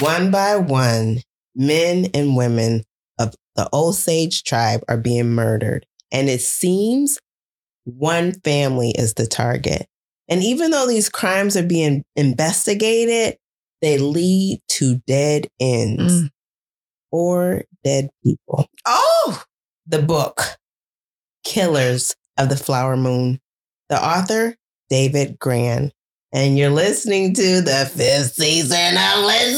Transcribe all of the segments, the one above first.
One by one, men and women of the Osage tribe are being murdered. And it seems one family is the target. And even though these crimes are being investigated, they lead to dead ends Mm. or dead people. Oh, The book, Killers of the Flower Moon. The author, David Grann. And you're listening to the fifth season of Lit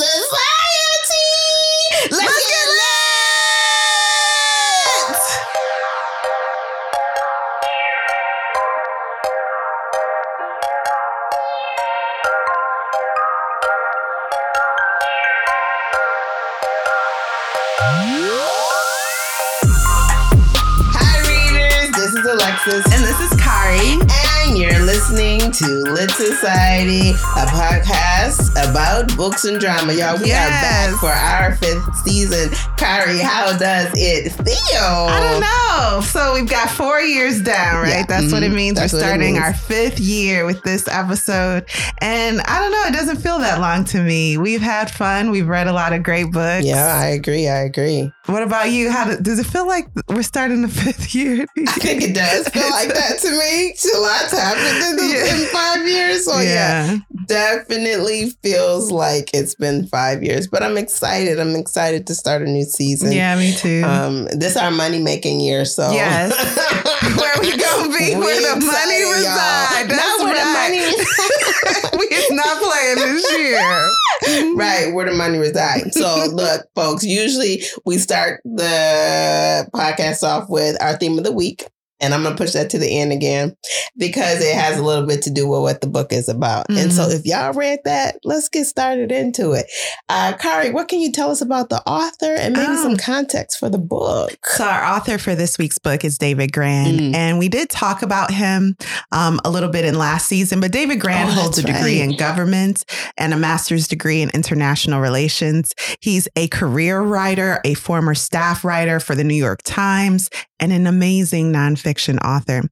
listening to Lit Society, a podcast about books and drama. Y'all, we are back for our fifth season. Kari, how does it feel? I don't know. So we've got four years down, right? Yeah. That's what it Mhm. means. That's We're starting means. our fifth year with this episode. And I don't know, it doesn't feel that long to me. We've had fun. We've read a lot of great books. Yeah, I agree. I agree. What about you? How do, does it feel like we're starting the fifth year? I think it does feel like that to me. A lot's happened in, the, Yeah. in five years. So, yeah. definitely feels like it's been five years. But I'm excited. I'm excited to start a new season. Yeah, me too. Um, this our money making year, so Yes. where we gonna be? We where the money excited, y'all. reside. That's where right. the money we is not playing this year. Mm-hmm. right where the money resides. So look, folks. Usually we start the podcast off with our theme of the week. And I'm gonna push that to the end again because it has a little bit to do with what the book is about. And so, Mhm. if y'all read that, let's get started into it. Uh, Kari, what can you tell us about the author and maybe Oh. some context for the book? So our author for this week's book is David Grann, Mm. and we did talk about him um, a little bit in last season. But David Grann Oh, holds a degree right. in government and a master's degree in international relations. He's a career writer, a former staff writer for the New York Times, and an amazing nonfiction author.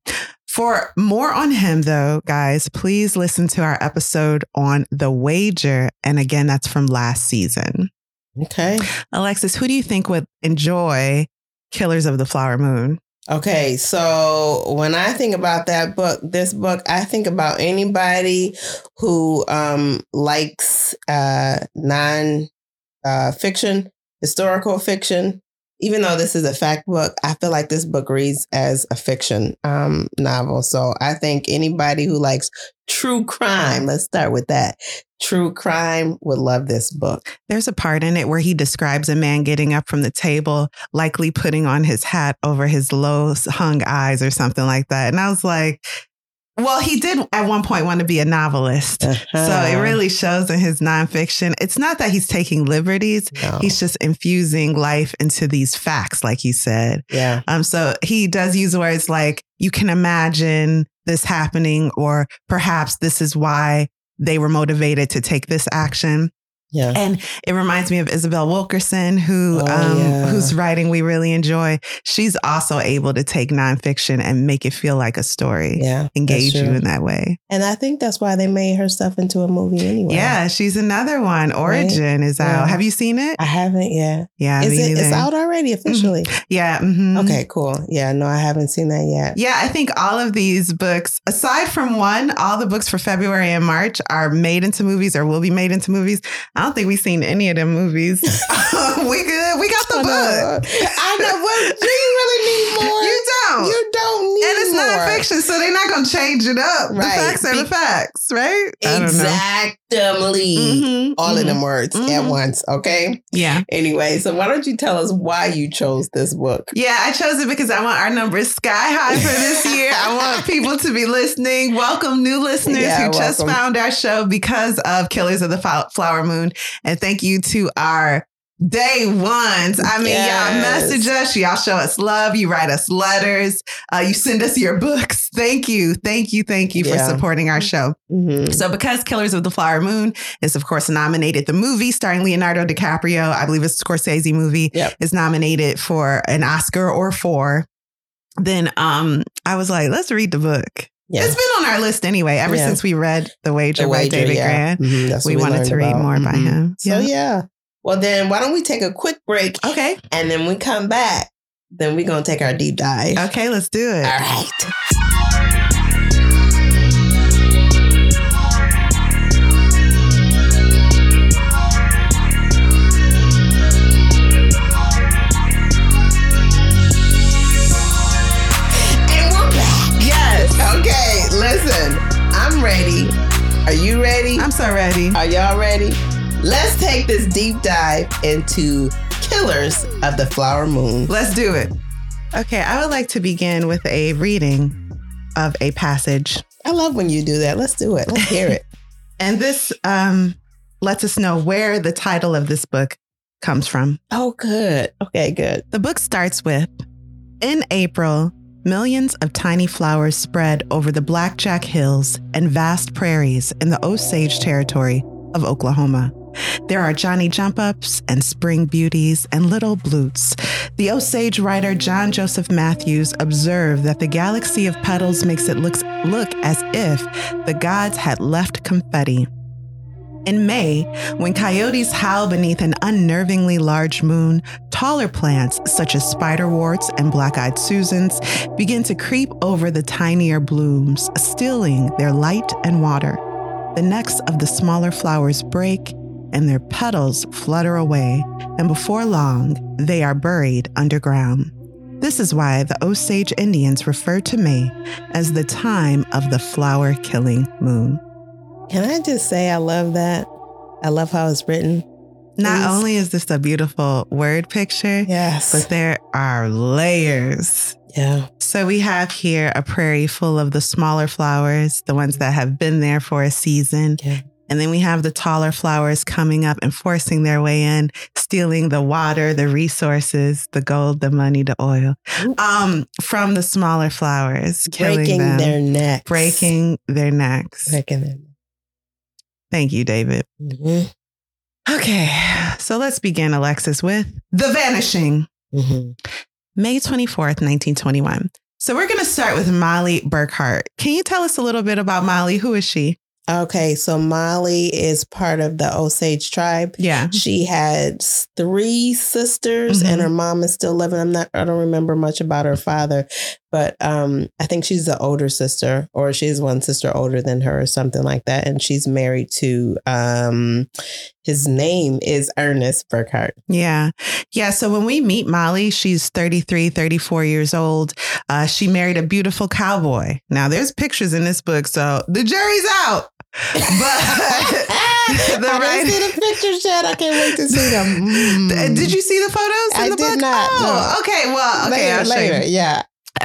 For more on him, though, guys, please listen to our episode on The Wager. And again, that's from last season. Okay. Alexis, who do you think would enjoy Killers of the Flower Moon? Okay, so when I think about that book, this book, I think about anybody who um likes uh non uh fiction, historical fiction. Even though this is a fact book, I feel like this book reads as a fiction um novel. So I think anybody who likes true crime, let's start with that. True crime would love this book. There's a part in it where he describes a man getting up from the table, likely putting on his hat over his low hung eyes or something like that. And I was like, well, he did at one point want to be a novelist. So Uh-huh. it really shows in his nonfiction. It's not that he's taking liberties. No. He's just infusing life into these facts, like he said. yeah. Um, so he does use words like you can imagine this happening, or perhaps this is why they were motivated to take this action. Yeah. And it reminds me of Isabel Wilkerson, who Oh, um, yeah. whose writing we really enjoy. She's also able to take nonfiction and make it feel like a story, Yeah. engage you in that way. And I think that's why they made her stuff into a movie anyway. Yeah, she's another one. Origin is out. Yeah. Have you seen it? I haven't yet. Yeah, Is it? It's out already officially. Yeah. mhm. Okay, cool. Yeah, no, I haven't seen that yet. Yeah, I think all of these books, aside from one, all the books for February and March are made into movies or will be made into movies. I don't think we've seen any of them movies. we good. We got the book. I know. What do you really need more? You don't. You don't need more. and it's more. nonfiction, so they're not gonna change it up. The facts are the facts, right? I don't know. Exactly. Mhm, All of mhm. them words at Mhm. once. Okay. Yeah. Anyway, so why don't you tell us why you chose this book? Yeah, I chose it because I want our numbers sky high for this year. I want people to be listening. Welcome new listeners Yeah, who just found our show because of Killers of the Flower Moon. And thank you to our day ones. I mean, Yes. y'all message us, y'all show us love, you write us letters, uh, you send us your books. Thank you. Thank you. Thank you for Yeah. supporting our show. Mhm. So, because Killers of the Flower Moon is, of course, nominated, the movie starring Leonardo DiCaprio, I believe it's a Scorsese movie, Yep. is nominated for an Oscar or four. Then um, I was like, let's read the book. Yeah. It's been on our list anyway, ever Yeah. since we read The Wager The by David yeah. Grant. Mhm, that's We wanted to read about. more by Mhm. him. So Yeah. Well, then why don't we take a quick break Okay. and then we come back? Then we're gonna take our deep dive. Okay, let's do it. All right. And we're back. Yes. Okay, listen. I'm ready. Are you ready? I'm so ready. Are y'all ready? Let's take this deep dive into Killers of the Flower Moon. Let's do it. Okay, I would like to begin with a reading of a passage. I love when you do that. Let's do it. Let's hear it. And this um, lets us know where the title of this book comes from. oh, good. Okay, good. The book starts with In April, millions of tiny flowers spread over the Blackjack Hills and vast prairies in the Osage Territory of Oklahoma. There are Johnny Jump Ups and Spring Beauties and Little Bluets. The Osage writer John Joseph Matthews observed that the galaxy of petals makes it look, look as if the gods had left confetti. In May, when coyotes howl beneath an unnervingly large moon, taller plants such as spiderworts and black eyed Susans begin to creep over the tinier blooms, stealing their light and water. The necks of the smaller flowers break and their petals flutter away, and before long, they are buried underground. This is why the Osage Indians refer to May as the time of the flower killing moon. Can I just say I love that? I love how it's written. Not Please. only is this a beautiful word picture, Yes. but there are layers. yeah. So we have here a prairie full of the smaller flowers, the ones that have been there for a season. Yeah. And then we have the taller flowers coming up and forcing their way in, stealing the water, the resources, the gold, the money, the oil um, from the smaller flowers, Breaking them, their necks. breaking their necks. Breaking their Thank you, David. necks. Okay, so let's begin, Alexis, with The Vanishing. hmm May 24th, 1921. So we're going to start with Molly Burkhart. Can you tell us a little bit about Molly? Who is she? Okay, so Molly is part of the Osage tribe. Yeah. She had three sisters, Mhm. and her mom is still living. I'm not. I don't remember much about her father, but um, I think she's the older sister, or she's one sister older than her, or something like that. And she's married to um, his name is Ernest Burkhart. Yeah. Yeah. So when we meet Molly, she's 33, 34 years old. Uh, she married a beautiful cowboy. Now, there's pictures in this book, so the jury's out. But I didn't writing- see the pictures yet. I can't wait to see them. Mm. Did you see the photos in I the did book? not, Oh, no. okay. Well, okay. later, later. Yeah.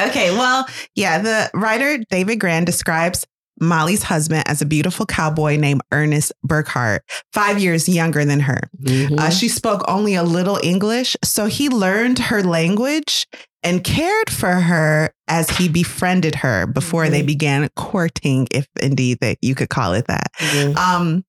Okay, well, yeah, the writer David Grann describes Molly's husband as a beautiful cowboy named Ernest Burkhart, five years younger than her. Mhm. Uh, she spoke only a little English, so he learned her language and cared for her as he befriended her before they Mhm. began courting, if indeed that you could call it that. Mhm. Um,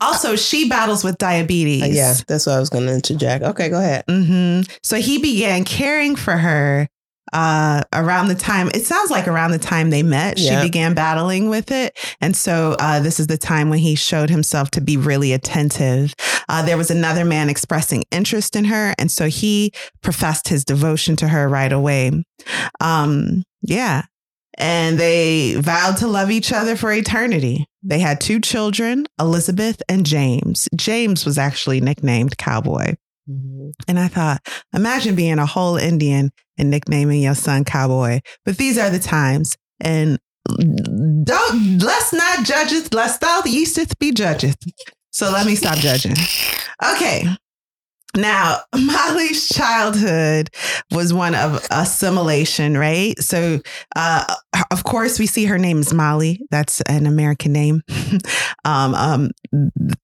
also, she battles with diabetes. Uh, yeah, that's what I was going to interject. Okay, go ahead. hmm So he began caring for her uh, around the time, it sounds like around the time they met, Yeah. she began battling with it. And so uh, this is the time when he showed himself to be really attentive. Uh, there was another man expressing interest in her. And so he professed his devotion to her right away. Um, yeah. And they vowed to love each other for eternity. They had two children, Elizabeth and James. James was actually nicknamed Cowboy. Mhm. And I thought, imagine being a whole Indian and nicknaming your son Cowboy. But these are the times. And don't let's not judge it. Let's thou used be judges. So let me stop judging. Okay. Now, Molly's childhood was one of assimilation, right? So, uh, of course, we see her name is Molly. That's an American name. um, um,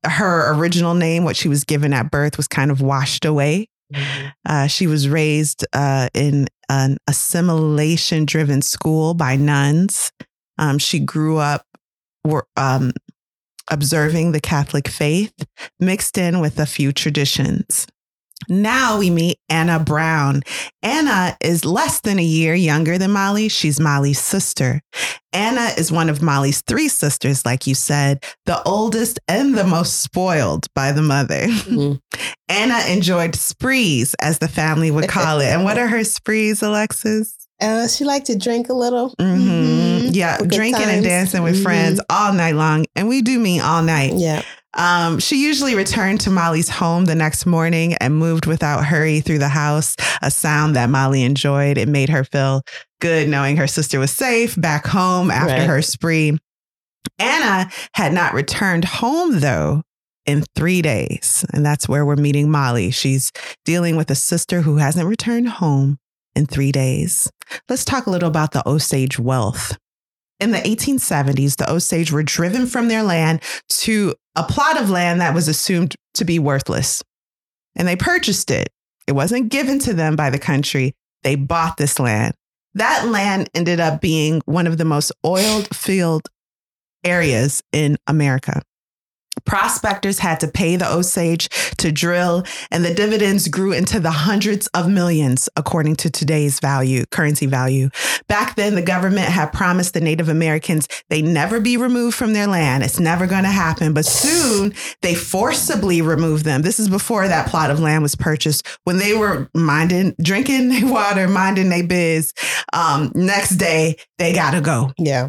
her original name, what she was given at birth, was kind of washed away. Mhm. Uh, she was raised uh, in an assimilation driven school by nuns. Um, she grew up wor- um, observing the Catholic faith mixed in with a few traditions. Now we meet Anna Brown. Anna is less than a year younger than Molly. She's Molly's sister. Anna is one of Molly's three sisters, like you said, the oldest and the most spoiled by the mother. Mhm. Anna enjoyed sprees, as the family would call it. And what are her sprees, Alexis? Uh, she liked to drink a little. Mm-hmm. Mhm. Yeah, Good drinking and dancing with Mhm. friends all night long. And we do mean all night. Yeah. Um, she usually returned to Molly's home the next morning and moved without hurry through the house, a sound that Molly enjoyed. It made her feel good knowing her sister was safe back home after Right. her spree. Anna had not returned home, though, in three days. And that's where we're meeting Molly. She's dealing with a sister who hasn't returned home in three days. Let's talk a little about the Osage wealth. In the 1870s, the Osage were driven from their land to a plot of land that was assumed to be worthless. And they purchased it. It wasn't given to them by the country. They bought this land. That land ended up being one of the most oiled field areas in America. Prospectors had to pay the Osage to drill, and the dividends grew into the hundreds of millions, according to today's value, currency value. Back then, the government had promised the Native Americans they never be removed from their land. It's never going to happen. But soon they forcibly removed them. This is before that plot of land was purchased. When they were minding, drinking their water, minding their biz, um, next day they got to go. Yeah.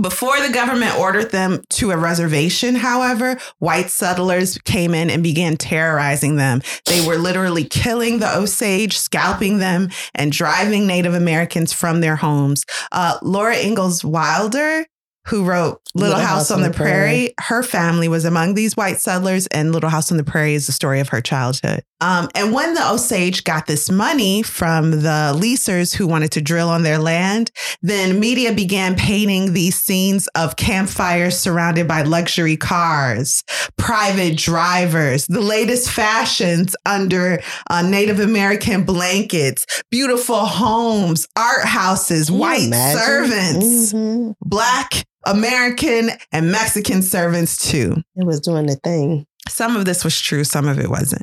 Before the government ordered them to a reservation, however, white settlers came in and began terrorizing them. They were literally killing the Osage, scalping them, and driving Native Americans from their homes. Uh, Laura Ingalls Wilder, who wrote Little, House, on the, Prairie, her family was among these white settlers, and Little House on the Prairie is the story of her childhood. Um, and when the Osage got this money from the leasers who wanted to drill on their land, then media began painting these scenes of campfires surrounded by luxury cars, private drivers, the latest fashions under uh, Native American blankets, beautiful homes, art houses, Can white servants, Mhm. black, American, and Mexican servants too. It was doing the thing. Some of this was true, some of it wasn't.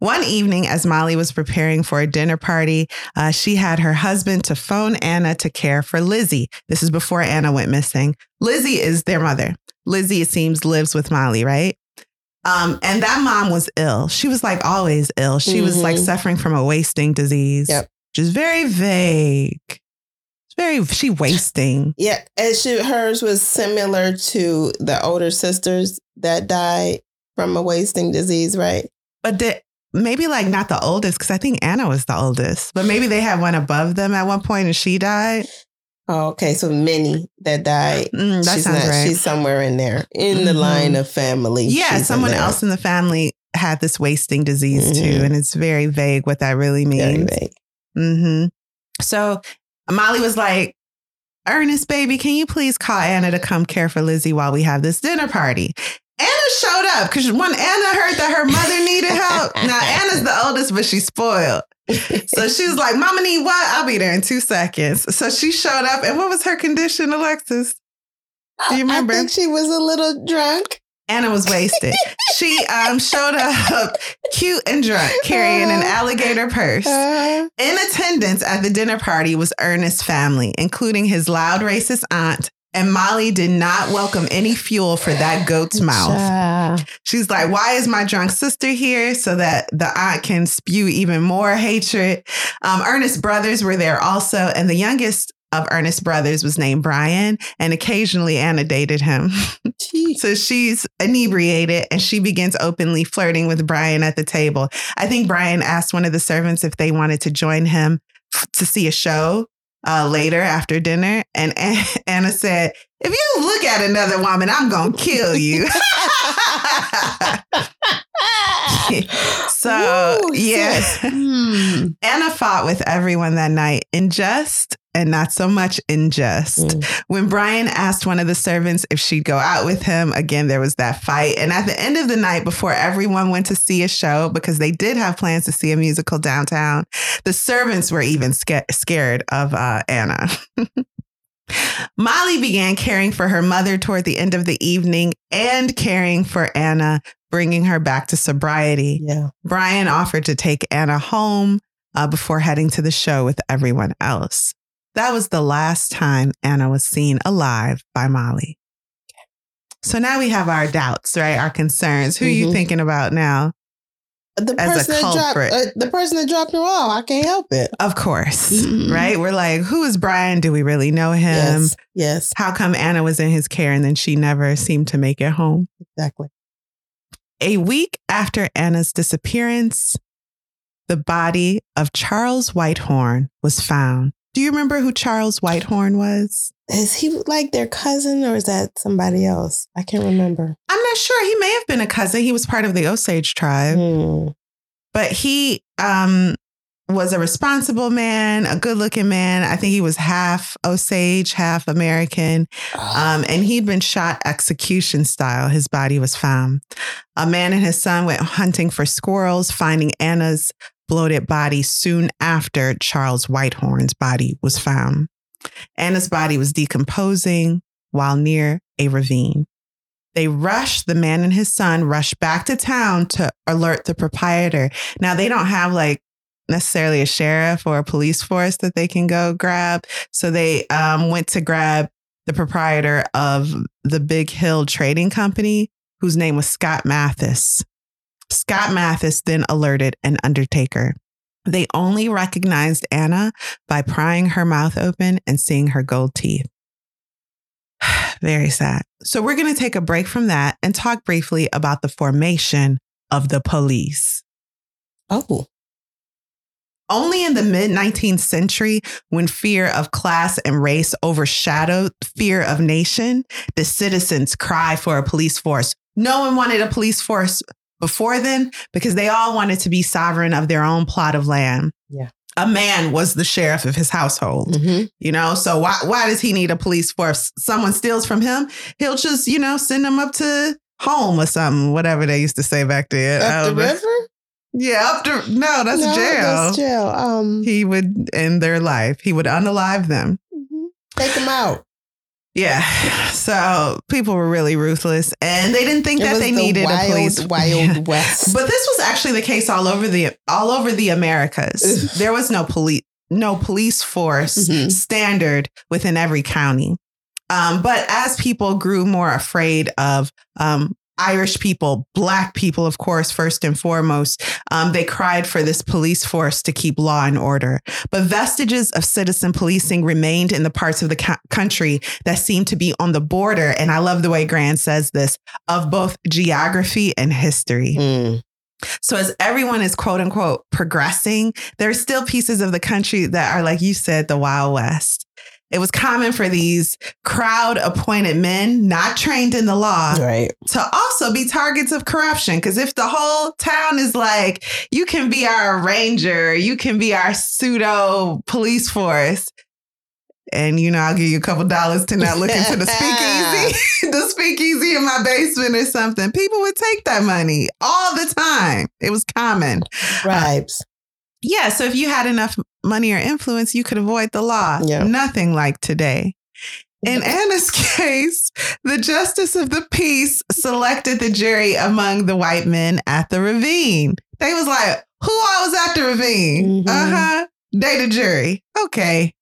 One evening, as Molly was preparing for a dinner party, uh, she had her husband to phone Anna to care for Lizzie. This is before Anna went missing. Lizzie is their mother. Lizzie, it seems, lives with Molly, right? Um, and that mom was ill. She was like always ill. She was like Mhm. suffering from a wasting disease, Yep. which is very vague. Very, she wasting. Yeah, and she hers was similar to the older sisters that died from a wasting disease, right? But the, maybe like not the oldest, because I think Anna was the oldest. But maybe they had one above them at one point and she died. Oh, okay. So many that died. Mm, that she's sounds not. right. She's somewhere in there in the Mhm. line of family. yeah, she's in someone else in the family had this wasting disease too. Mhm. And it's very vague what that really means. Very means. vague. hmm So Molly was like, Ernest, baby, can you please call Anna to come care for Lizzie while we have this dinner party? Anna showed up because when Anna heard that her mother needed help, now Anna's the oldest, but she's spoiled. So she was like, Mama need what? I'll be there in two seconds. So she showed up. And what was her condition, Alexis? Do you remember? I think she was a little drunk. Anna was wasted. she um showed up cute and drunk, carrying an alligator purse. Uh, In attendance at the dinner party was Ernest's family, including his loud racist aunt. And Molly did not welcome any fuel for that goat's mouth. She's like, Why is my drunk sister here? So that the aunt can spew even more hatred. Um, Ernest's brothers were there also. And the youngest of Ernest brothers was named Brian. And occasionally Anna dated him. So she's inebriated and she begins openly flirting with Brian at the table. I think Brian asked one of the servants if they wanted to join him to see a show uh, later after dinner. And An- Anna said, If you look at another woman, I'm going to kill you. so, Ooh, yeah. Hmm. Anna fought with everyone that night in jest and not so much in jest. Mm. When Brian asked one of the servants if she'd go out with him, again, there was that fight. And at the end of the night, before everyone went to see a show, because they did have plans to see a musical downtown, the servants were even sca- scared of uh, Anna. Molly began caring for her mother toward the end of the evening and caring for Anna, bringing her back to sobriety. Yeah. Brian offered to take Anna home uh, before heading to the show with everyone else. That was the last time Anna was seen alive by Molly. So now we have our doubts, right? Our concerns. Who are you Mhm. thinking about now? the as a person that dropped uh, the person that dropped her off. I can't help it. Of course, Mhm. right? We're like, who is Brian? Do we really know him? yes, yes, How come Anna was in his care and then she never seemed to make it home? exactly. A week after Anna's disappearance, the body of Charles Whitehorn was found. Do you remember who Charles Whitehorn was? Is he like their cousin or is that somebody else? I can't remember. I'm not sure. He may have been a cousin. He was part of the Osage tribe, Hmm. but he um, was a responsible man, a good looking man. I think he was half Osage, half American. Um, and he'd been shot execution style. His body was found. A man and his son went hunting for squirrels, finding Anna's bloated body soon after Charles Whitehorn's body was found. Anna's body was decomposing while near a ravine. They rushed, the man and his son rushed back to town to alert the proprietor. Now, they don't have like necessarily a sheriff or a police force that they can go grab. So they um, went to grab the proprietor of the Big Hill Trading Company, whose name was Scott Mathis. Scott Mathis then alerted an undertaker. They only recognized Anna by prying her mouth open and seeing her gold teeth. Very sad. So, we're going to take a break from that and talk briefly about the formation of the police. Oh, Only in the mid 19th century, when fear of class and race overshadowed fear of nation, the citizens cry for a police force. No one wanted a police force before then because they all wanted to be sovereign of their own plot of land. Yeah. A man was the sheriff of his household, Mhm. you know? So why why does he need a police force? Someone steals from him, he'll just, you know, send them up to home or something, whatever they used to say back then. up the Um, river? Yeah, up to no, that's No, jail That's jail. Um, he would end their life. He would unalive them. mhm. take them out. Yeah. So people were really ruthless and they didn't think It that they the needed wild, a police. wild west. But this was actually the case all over the all over the Americas. There was no police no police force Mhm. standard within every county. Um, but as people grew more afraid of um, Irish people, Black people, of course, first and foremost, um, they cried for this police force to keep law and order. But vestiges of citizen policing remained in the parts of the co- country that seemed to be on the border. And I love the way Grant says this of both geography and history. Mm. So as everyone is quote unquote progressing, there are still pieces of the country that are like you said, the Wild West. It was common for these crowd appointed men, not trained in the law, Right. to also be targets of corruption. Because if the whole town is like, you can be our ranger, you can be our pseudo police force. And you know, I'll give you a couple dollars to not look into the speakeasy, the speakeasy in my basement or something. People would take that money all the time. It was common. Uh, Bribes. Yeah. So if you had enough money or influence, you could avoid the law. Yeah. Nothing like today. In Anna's case, the justice of the peace selected the jury among the white men at the ravine. They was like, who all was at the ravine? Mhm. Uh-huh. They the jury. Okay.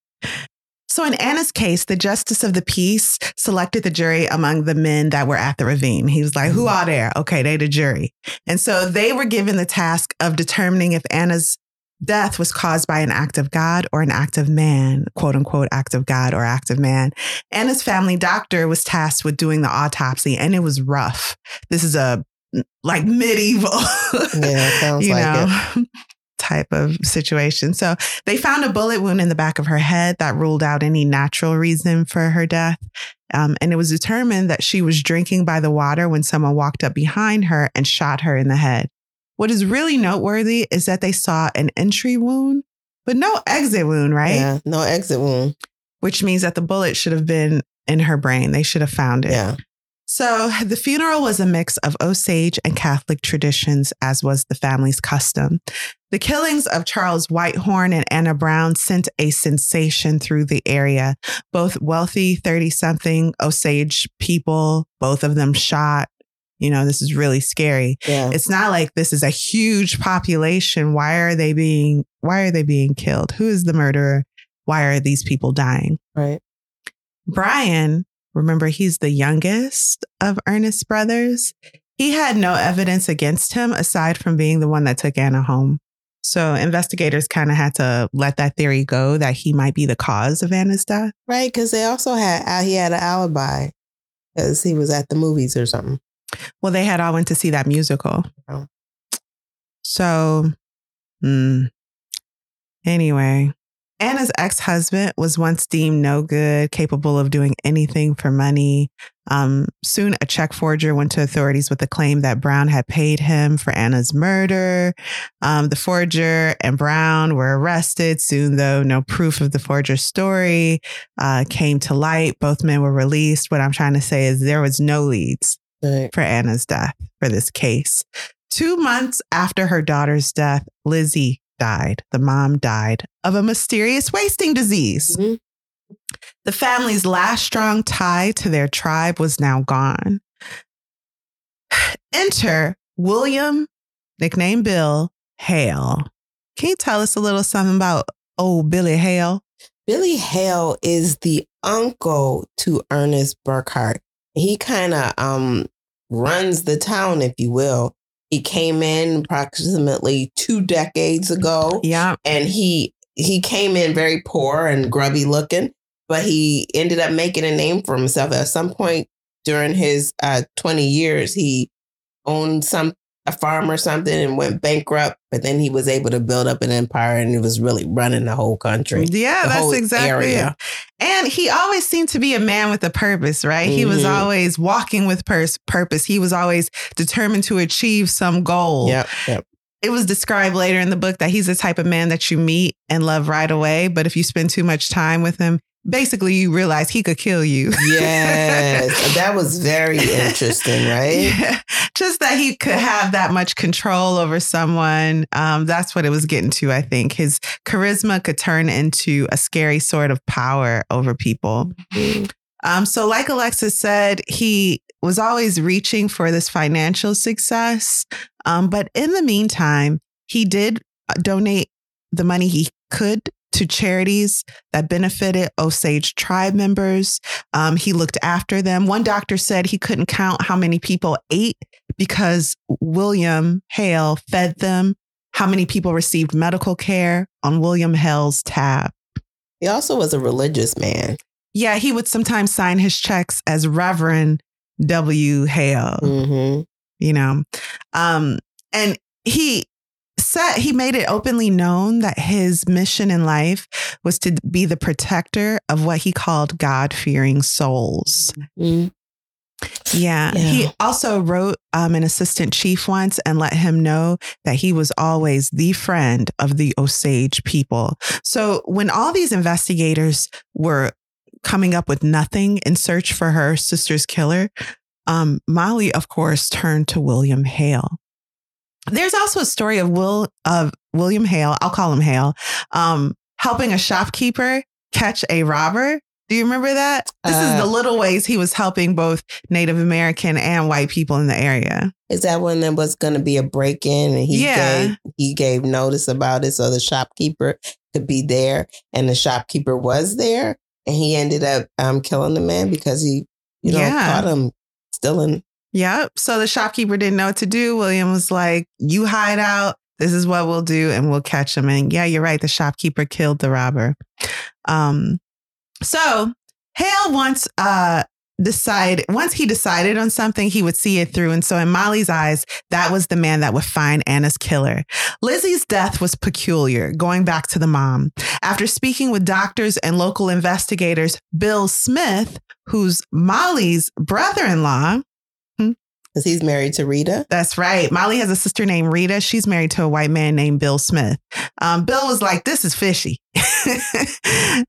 So in Anna's case, the justice of the peace selected the jury among the men that were at the ravine. He was like, who are there? Okay, they the jury. And so they were given the task of determining if Anna's death was caused by an act of God or an act of man, quote unquote, act of God or act of man. Anna's family doctor was tasked with doing the autopsy and it was rough. This is a like medieval, Yeah, sounds you like know, type of situation. So they found a bullet wound in the back of her head that ruled out any natural reason for her death. Um, and it was determined that she was drinking by the water when someone walked up behind her and shot her in the head. What is really noteworthy is that they saw an entry wound, but no exit wound, right? Yeah. No exit wound. Which means that the bullet should have been in her brain. They should have found it. Yeah. So the funeral was a mix of Osage and Catholic traditions, as was the family's custom. The killings of Charles Whitehorn and Anna Brown sent a sensation through the area. Both wealthy 30 something Osage people, both of them shot. You know, this is really scary. Yeah. It's not like this is a huge population. Why are they being why are they being killed? Who is the murderer? Why are these people dying? Right. Brian, remember he's the youngest of Ernest's brothers. He had no evidence against him aside from being the one that took Anna home. So investigators kind of had to let that theory go that he might be the cause of Anna's death. Right, because they also had uh, he had an alibi because he was at the movies or something. Well, they had all went to see that musical. Oh. So, hmm. anyway, Anna's ex husband was once deemed no good, capable of doing anything for money. Um, soon, a check forger went to authorities with a claim that Brown had paid him for Anna's murder. Um, the forger and Brown were arrested. Soon, though, no proof of the forger's story uh, came to light. Both men were released. What I'm trying to say is there was no leads Right. for Anna's death for this case. Two months after her daughter's death, Lizzie died. The mom died of a mysterious wasting disease. Mhm. The family's last strong tie to their tribe was now gone. Enter William, nicknamed Bill, Hale. Can you tell us a little something about old Billy Hale? Billy Hale is the uncle to Ernest Burkhart. He kind of um runs the town, if you will. He came in approximately two decades ago, Yeah. and he he came in very poor and grubby looking, but he ended up making a name for himself. At some point during his uh, twenty years, he owned some a farm or something and went bankrupt. But then he was able to build up an empire, and he was really running the whole country. Yeah, that's exactly area. it. And he always seemed to be a man with a purpose, right? He was Mhm. always walking with pers- purpose. He was always determined to achieve some goal. Yep, yep. It was described later in the book that he's the type of man that you meet and love right away. But if you spend too much time with him, basically you realize he could kill you. Yes, that was very interesting, right? Yeah. Just that he could have that much control over someone. Um, that's what it was getting to, I think. His charisma could turn into a scary sort of power over people. Um, so, like Alexis said, he was always reaching for this financial success. Um, but in the meantime, he did uh, donate the money he could to charities that benefited Osage tribe members. Um, he looked after them. One doctor said he couldn't count how many people ate because William Hale fed them, how many people received medical care on William Hale's tab. He also was a religious man. Yeah, he would sometimes sign his checks as Reverend W. Hale, hmm you know. Um, and he he made it openly known that his mission in life was to be the protector of what he called God fearing souls. mm Yeah. Yeah. He also wrote um, an assistant chief once and let him know that he was always the friend of the Osage people. So when all these investigators were coming up with nothing in search for her sister's killer, um, Molly, of course, turned to William Hale. There's also a story of Will of William Hale. I'll call him Hale, um, helping a shopkeeper catch a robber. Do you remember that? This is Uh, the little ways he was helping both Native American and white people in the area. Is that when there was going to be a break in and he Yeah. gave he gave notice about it so the shopkeeper could be there and the shopkeeper was there and he ended up um killing the man because he you know Yeah. caught him stealing. Yep. So the shopkeeper didn't know what to do. William was like, You hide out. This is what we'll do, and we'll catch him. And yeah, you're right. The shopkeeper killed the robber. Um, so Hale once uh decide once he decided on something, he would see it through. And so in Molly's eyes, that was the man that would find Anna's killer. Lizzie's death was peculiar, going back to the mom. After speaking with doctors and local investigators, Bill Smith, who's Molly's brother-in-law, Because he's married to Rita. that's right. Molly has a sister named Rita. She's married to a white man named Bill Smith. Um, Bill was like, This is fishy.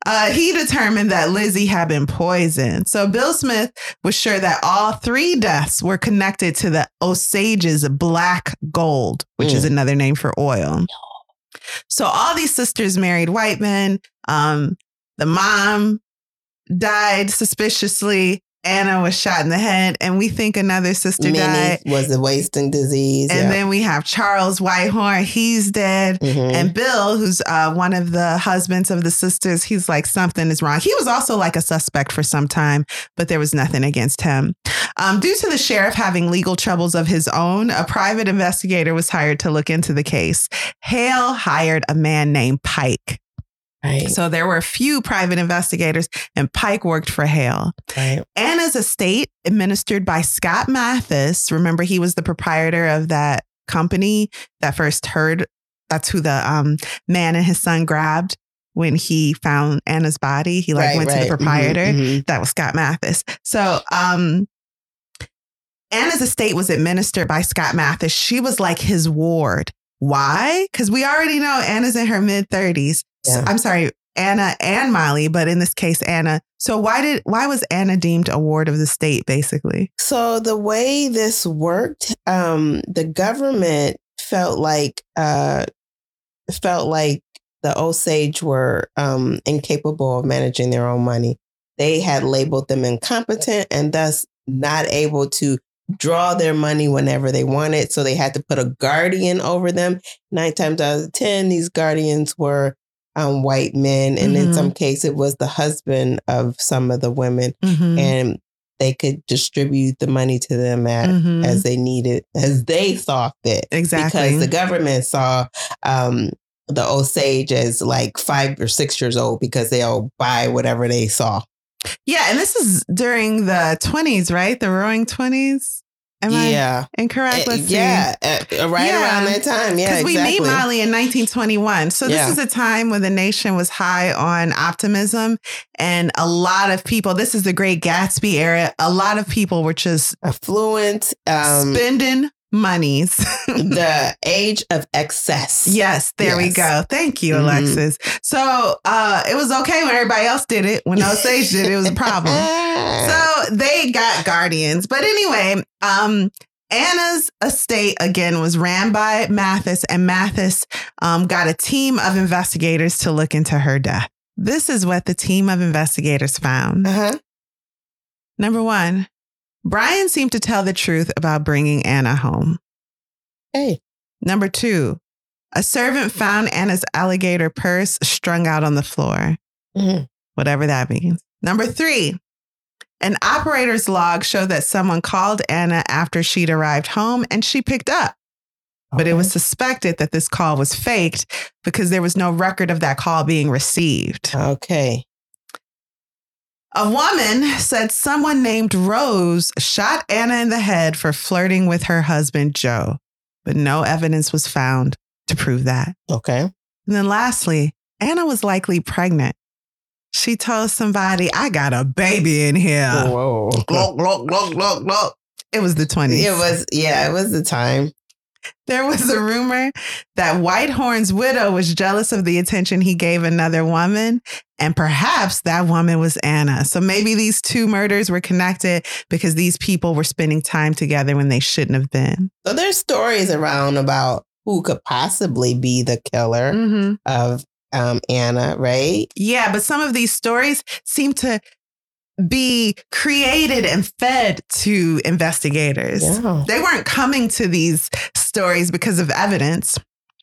uh, he determined that Lizzie had been poisoned. So Bill Smith was sure that all three deaths were connected to the Osage's black gold, which is another name for oil. So all these sisters married white men. Um, the mom died suspiciously. Anna was shot in the head, and we think another sister died. Was a wasting disease. And yeah. then we have Charles Whitehorn, he's dead. Mhm. And Bill, who's uh, one of the husbands of the sisters, he's like, something is wrong. He was also like a suspect for some time, but there was nothing against him. Um, due to the sheriff having legal troubles of his own, a private investigator was hired to look into the case. Hale hired a man named Pike. Right, So there were a few private investigators, and Pike worked for Hale. right. Anna's estate, administered by Scott Mathis. Remember, he was the proprietor of that company that first heard. That's who the um, man and his son grabbed when he found Anna's body. He like right, went to the Mhm, proprietor. mhm. That was Scott Mathis. So, um, Anna's estate was administered by Scott Mathis. She was like his ward. Why? Because we already know Anna's in her mid 30s. Yeah. I'm sorry, Anna and Molly, but in this case, Anna. So why did why was Anna deemed a ward of the state, basically? So the way this worked, um, the government felt like uh, felt like the Osage were um, incapable of managing their own money. They had labeled them incompetent and thus not able to draw their money whenever they wanted. So they had to put a guardian over them. Nine times out of ten, these guardians were um, white men, and in Mhm. some cases, it was the husband of some of the women Mhm. and they could distribute the money to them at, Mhm. as they needed, as they saw fit. Exactly. Because the government saw um, the Osage as like five or six years old because they'll buy whatever they saw. yeah, and this is during the 20s, right? The roaring 20s. Am yeah. I incorrect? Let's see. yeah. uh, right Yeah. around that time. Yeah. Because we exactly. meet Molly in 1921. So this Yeah. is a time when the nation was high on optimism. And a lot of people, this is the great Gatsby era, a lot of people were just Affluent, um, spending monies. the age of excess. yes, there we go. Thank you, Mhm. Alexis. So uh, it was okay when everybody else did it. When Osage did it, it was a problem. So they got guardians. But anyway, um, Anna's estate again was ran by Mathis, and Mathis um, got a team of investigators to look into her death. This is what the team of investigators found. uh-huh. Number one, Brian seemed to tell the truth about bringing Anna home. Hey. Number two, a servant found Anna's alligator purse strung out on the floor Mhm. whatever that means. Number three, an operator's log showed that someone called Anna after she'd arrived home and she picked up. But it was suspected that this call was faked because there was no record of that call being received. Okay. A woman said someone named Rose shot Anna in the head for flirting with her husband, Joe, but no evidence was found to prove that. Okay. And then lastly, Anna was likely pregnant. She told somebody, I got a baby in here. Whoa. Glok, glok, glok, glok, glok. It was the 20s. It was, yeah, it was the time. There was a rumor that Whitehorn's widow was jealous of the attention he gave another woman, and perhaps that woman was Anna. So maybe these two murders were connected because these people were spending time together when they shouldn't have been. So there's stories around about who could possibly be the killer Mm-hmm. of um, Anna, right? Yeah, but some of these stories seem to be created and fed to investigators. Yeah. They weren't coming to these stories because of evidence.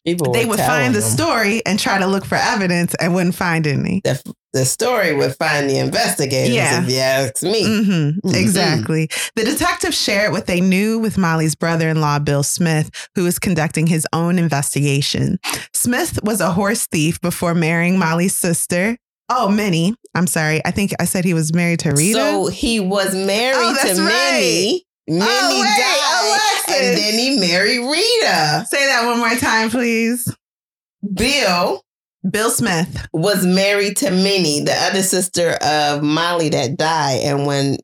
People they would find the them. story and try to look for evidence and wouldn't find any. The, the story would find the investigators, Yeah. if you ask me. hmm Mhm. Exactly. The detectives shared what they knew with Molly's brother in law, Bill Smith, who was conducting his own investigation. Smith was a horse thief before marrying Molly's sister. Oh, Minnie. I'm sorry. I think I said he was married to Rita. So he was married Oh, to right. Minnie. Minnie Oh, wait, died, Alexis. and then he married Rita. Say that one more time, please. Bill Bill Smith. was married to Minnie, the other sister of Molly that died, and when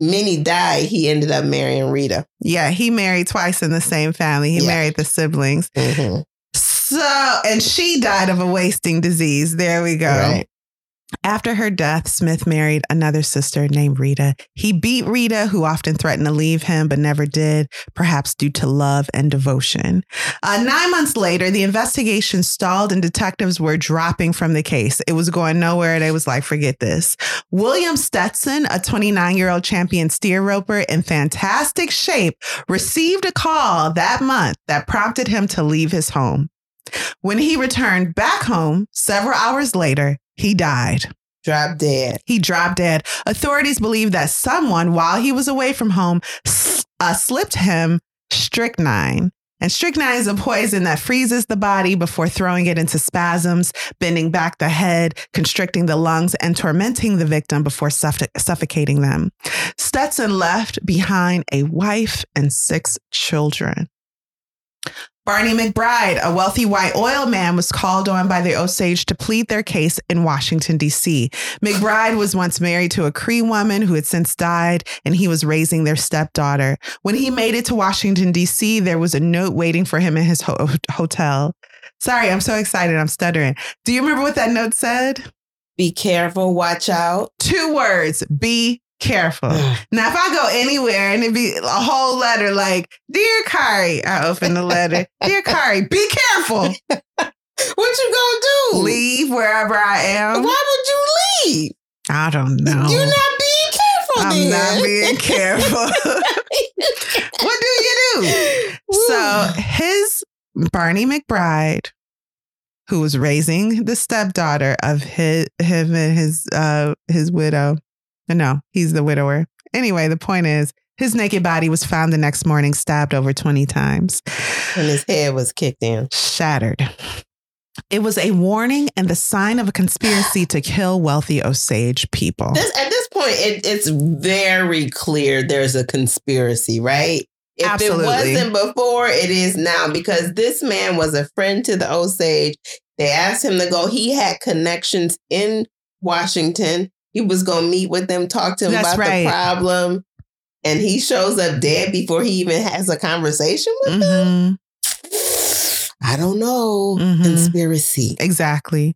Minnie died, he ended up marrying Rita. Yeah, he married twice in the same family. He Yeah. married the siblings. Mm-hmm. So, and she died of a wasting disease. There we go. Right. After her death, Smith married another sister named Rita. He beat Rita, who often threatened to leave him but never did, perhaps due to love and devotion. Uh, nine months later, the investigation stalled and detectives were dropping from the case. It was going nowhere. They was like, forget this. William Stepson, a 29 year old champion steer roper in fantastic shape, received a call that month that prompted him to leave his home. When he returned back home several hours later, he died. Drop dead. He dropped dead. Authorities believe that someone, while he was away from home, uh, slipped him strychnine. And strychnine is a poison that freezes the body before throwing it into spasms, bending back the head, constricting the lungs, and tormenting the victim before suff- suffocating them. Stepson left behind a wife and six children. Barney McBride, a wealthy white oil man, was called on by the Osage to plead their case in Washington, D.C. McBride was once married to a Cree woman who had since died, and he was raising their stepdaughter. When he made it to Washington, D.C., there was a note waiting for him in his ho- hotel. Sorry, I'm so excited. I'm stuttering. Do you remember what that note said? Be careful, watch out. Two words be careful. now, if I go anywhere and it be a whole letter like, Dear Kari, I open the letter, Dear Kari, be careful. what you gonna do? Leave wherever I am. Why would you leave? I don't know. You're not being careful. I'm then. not being careful. what do you do? So his Barney McBride, who was raising the stepdaughter of his him and his uh his widow, no, he's the widower. Anyway, the point is, his naked body was found the next morning, stabbed over 20 times. And his head was kicked in. Shattered. It was a warning and the sign of a conspiracy to kill wealthy Osage people. This, at this point, it, it's very clear there's a conspiracy, right? If Absolutely. it wasn't before, it is now because this man was a friend to the Osage. They asked him to go. He had connections in Washington. He was going to meet with them, talk to them That's about right. the problem. And he shows up dead before he even has a conversation with them. Mhm. I don't know. Mhm. Conspiracy. Exactly.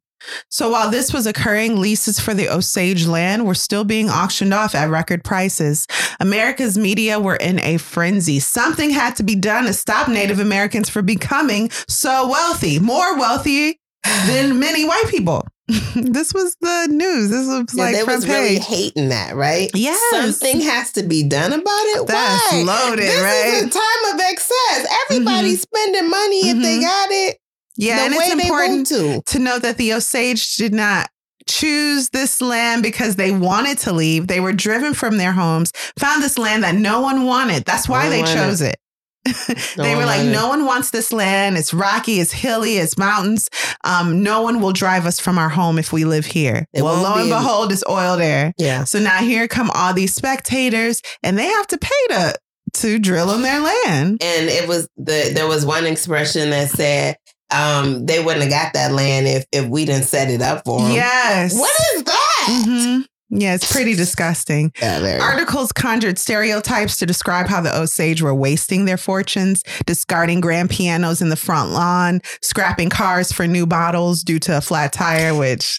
So while this was occurring, leases for the Osage land were still being auctioned off at record prices. America's media were in a frenzy. Something had to be done to stop Native Americans from becoming so wealthy, more wealthy than many white people. this was the news. This was Yeah, like they was really hating that, right? Yes. Something has to be done about it. That's Why? loaded, this right? is a time of excess. Everybody's spending money if they Mhm. got it. yeah, the and way it's important to. to note that the Osage did not choose this land because they wanted to leave. They were driven from their homes, found this land that no one wanted. That's why No they chose it. they were like, no one wants this land. It's rocky, it's hilly, it's mountains. Um, no one will drive us from our home if we live here. It well, lo and be- behold, it's oil there. Yeah. So now here come all these spectators, and they have to pay to to drill on their land. And it was the there was one expression that said um they wouldn't have got that land if if we didn't set it up for them. Yes. What is that? Mhm. Yeah, it's pretty disgusting. Yeah, there. Articles conjured stereotypes to describe how the Osage were wasting their fortunes, discarding grand pianos in the front lawn, scrapping cars for new bottles due to a flat tire, which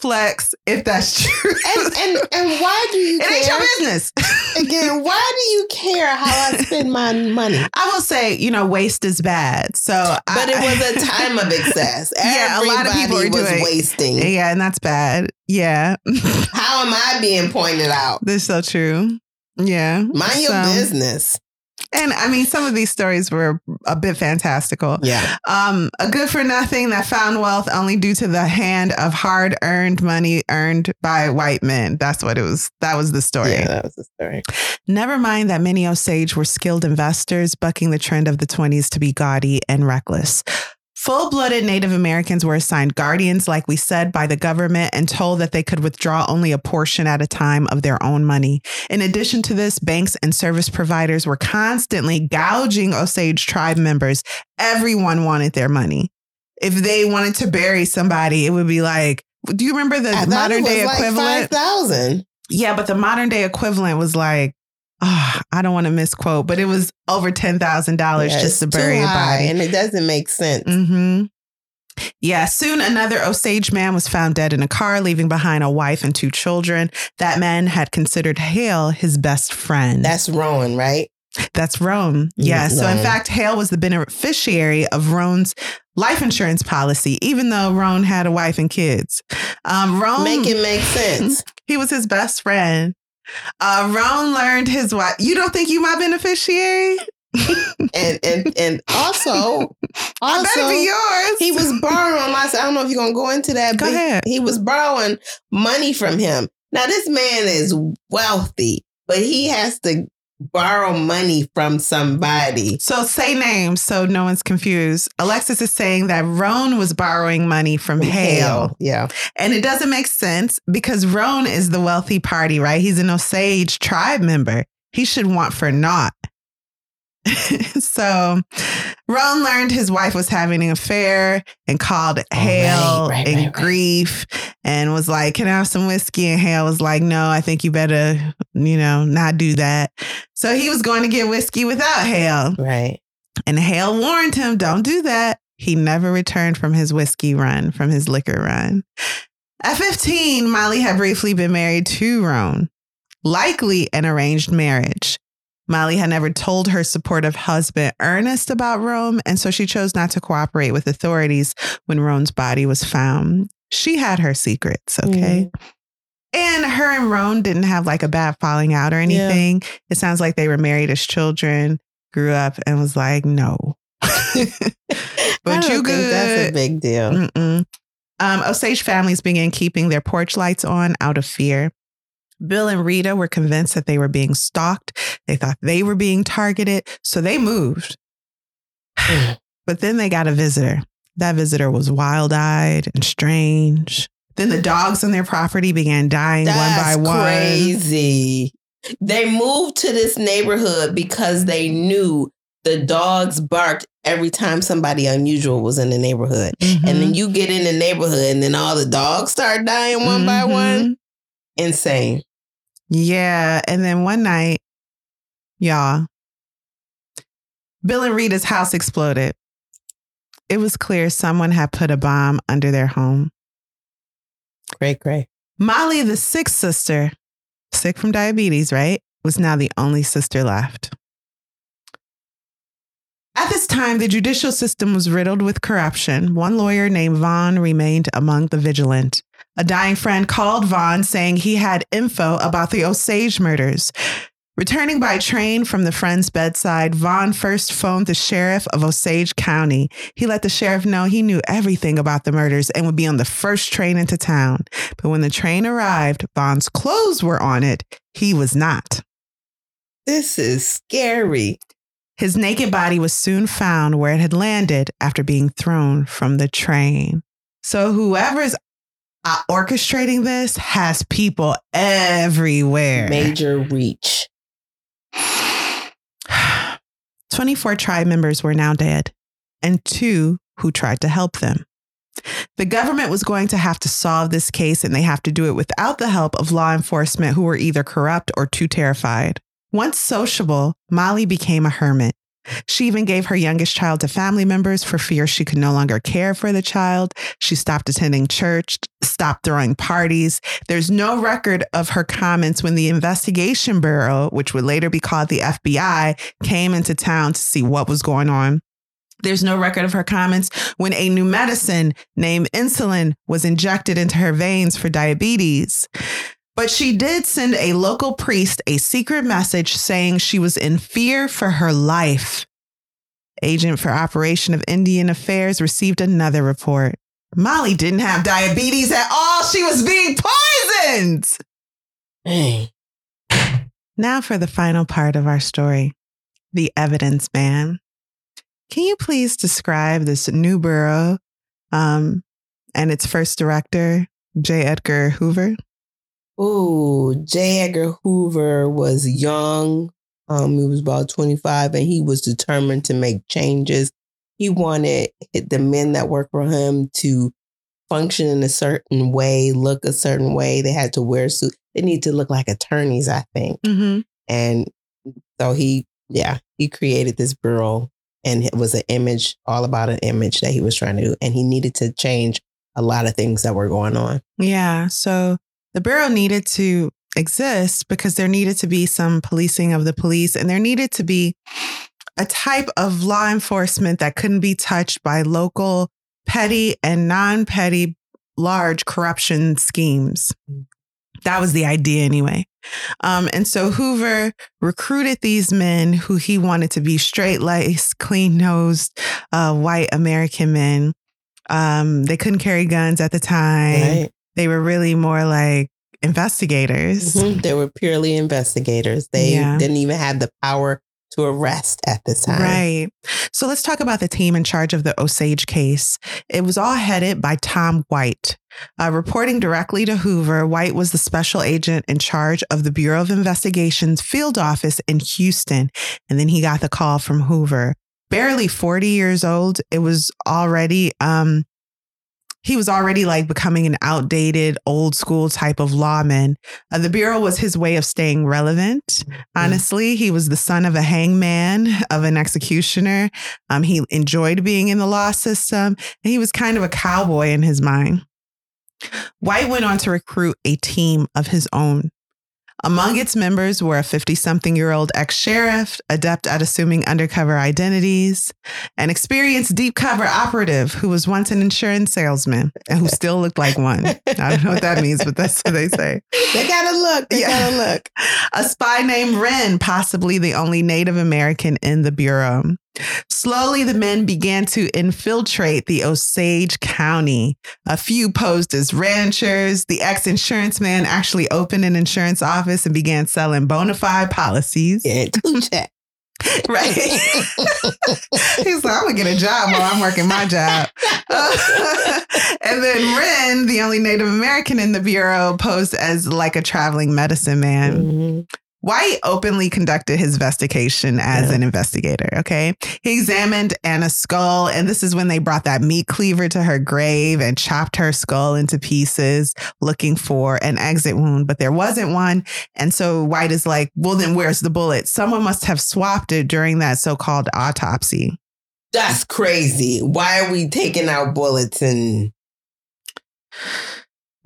flex if that's true. and, and and why do you it ain't your business. Again, why do you care how I spend my money? I will say, you know, waste is bad. So, But I, it was a time of excess. Yeah, a lot of people Everybody are was doing- wasting. yeah, and that's bad. Yeah, How am I being pointed out? that's so true. Yeah, Mind your business. And I mean, some of these stories were a bit fantastical. Yeah. Um, a good for nothing that found wealth only due to the hand of hard earned money earned by white men. That's what it was. That was the story. Yeah, that was the story. Never mind that many Osage were skilled investors, bucking the trend of the 20s to be gaudy and reckless. Full blooded Native Americans were assigned guardians, like we said, by the government and told that they could withdraw only a portion at a time of their own money. In addition to this, banks and service providers were constantly gouging Osage tribe members. Everyone wanted their money. If they wanted to bury somebody, it would be like, do you remember the modern day like equivalent? Five thousand. Yeah, but the modern day equivalent was like, ah, I don't want to misquote, but it was over ten thousand dollars just to bury a body. and it doesn't make sense. hmm Yeah, soon another Osage man was found dead in a car, leaving behind a wife and two children. That man had considered Hale his best friend. That's Rowan, right? That's Roan. Yeah. So, in fact, Hale was the beneficiary of Roan's life insurance policy, even though Roan had a wife and kids. Um, Roan, Make it make sense. he was his best friend. Uh, Roan learned his wife. You don't think you my beneficiary? and and and also, I better also be yours. he was borrowing. I don't know if you're gonna go into that. Go but ahead. He was borrowing money from him. Now this man is wealthy, but he has to borrow money from somebody. So say names so no one's confused. Alexis is saying that Roan was borrowing money from Hale. yeah. And it doesn't make sense because Roan is the wealthy party, right? He's an Osage tribe member. He should want for naught. so Roan learned his wife was having an affair and called Hale right, in right, right. grief and was like, Can I have some whiskey? And Hale was like, No, I think you better, you know, not do that. So he was going to get whiskey without Hale. Right. And Hale warned him, don't do that. He never returned from his whiskey run, from his liquor run. At 15, Molly had briefly been married to Roan, likely an arranged marriage. Molly had never told her supportive husband Ernest about Roan, and so she chose not to cooperate with authorities when Roan's body was found. She had her secrets, okay? And her and Roan didn't have like a bad falling out or anything. It sounds like they were married as children, grew up, and was like, no. But you think That's a big deal. Mm-mm. Um, Osage families began keeping their porch lights on out of fear. Bill and Rita were convinced that they were being stalked. They thought they were being targeted, so they moved. But then they got a visitor. That visitor was wild eyed and strange. Then the dogs on their property began dying That's one by one. crazy. They moved to this neighborhood because they knew the dogs barked every time somebody unusual was in the neighborhood. And Mm-hmm. then you get in the neighborhood and then all the dogs start dying one by Mhm. one. Insane. Yeah. And then one night, y'all, Bill and Rita's house exploded. It was clear someone had put a bomb under their home. Great, great. Molly, the sixth sister, sick from diabetes, right, was now the only sister left. At this time, the judicial system was riddled with corruption. One lawyer named Vaughan remained among the vigilant. A dying friend called Vaughan saying he had info about the Osage murders. Returning by train from the friend's bedside, Vaughan first phoned the sheriff of Osage County. He let the sheriff know he knew everything about the murders and would be on the first train into town. But when the train arrived, Vaughan's clothes were on it. He was not. This is scary. His naked body was soon found where it had landed after being thrown from the train. So whoever's uh, orchestrating this has people everywhere. Major reach. 24 tribe members were now dead, and two who tried to help them. The government was going to have to solve this case, and they have to do it without the help of law enforcement who were either corrupt or too terrified. Once sociable, Molly became a hermit. She even gave her youngest child to family members for fear she could no longer care for the child. She stopped attending church, stopped throwing parties. There's no record of her comments when the Investigation Bureau, which would later be called the FBI, came into town to see what was going on. There's no record of her comments when a new medicine named insulin was injected into her veins for diabetes. But she did send a local priest a secret message saying she was in fear for her life. Agent for Operation of Indian Affairs received another report. Molly didn't have diabetes at all. She was being poisoned. Dang. Now for the final part of our story the evidence man. Can you please describe this new bureau um, and its first director, J. Edgar Hoover? Ooh, J. Edgar Hoover was young. Um, he was about 25 and he was determined to make changes. He wanted the men that work for him to function in a certain way, look a certain way. They had to wear suits. They need to look like attorneys, I think. Mm-hmm. And so he, yeah, he created this bureau and it was an image, all about an image that he was trying to do, and he needed to change a lot of things that were going on. Yeah. So the Bureau needed to exist because there needed to be some policing of the police and there needed to be a type of law enforcement that couldn't be touched by local petty and non petty large corruption schemes. That was the idea anyway. Um, and so Hoover recruited these men who he wanted to be straight laced, clean nosed, uh, white American men. Um, they couldn't carry guns at the time. Right. They were really more like investigators. Mhm. They were purely investigators. They Yeah. didn't even have the power to arrest at the time. Right. So let's talk about the team in charge of the Osage case. It was all headed by Tom White. Uh, reporting directly to Hoover, White was the special agent in charge of the Bureau of Investigation's field office in Houston. And then he got the call from Hoover. Barely 40 years old, it was already, um, he was already like becoming an outdated, old school type of lawman. Uh, the Bureau was his way of staying relevant. Honestly, he was the son of a hangman, of an executioner. Um, he enjoyed being in the law system, and he was kind of a cowboy in his mind. White went on to recruit a team of his own. Among its members were a 50 something year old ex sheriff, adept at assuming undercover identities, an experienced deep cover operative who was once an insurance salesman and who still looked like one. I don't know what that means, but that's what they say. They gotta look. They Yeah. gotta look. A spy named Wren, possibly the only Native American in the Bureau. Slowly, the men began to infiltrate the Osage County. A few posed as ranchers. The ex insurance man actually opened an insurance office and began selling bona fide policies. Yeah. Right. He's like, I'm going to get a job while I'm working my job. and then Wren, the only Native American in the Bureau, posed as like a traveling medicine man. Mhm. White openly conducted his investigation as Yeah. an investigator. Okay. He examined Anna's skull, and this is when they brought that meat cleaver to her grave and chopped her skull into pieces, looking for an exit wound, but there wasn't one. And so White is like, well, then where's the bullet? Someone must have swapped it during that so called autopsy. That's crazy. Why are we taking out bullets and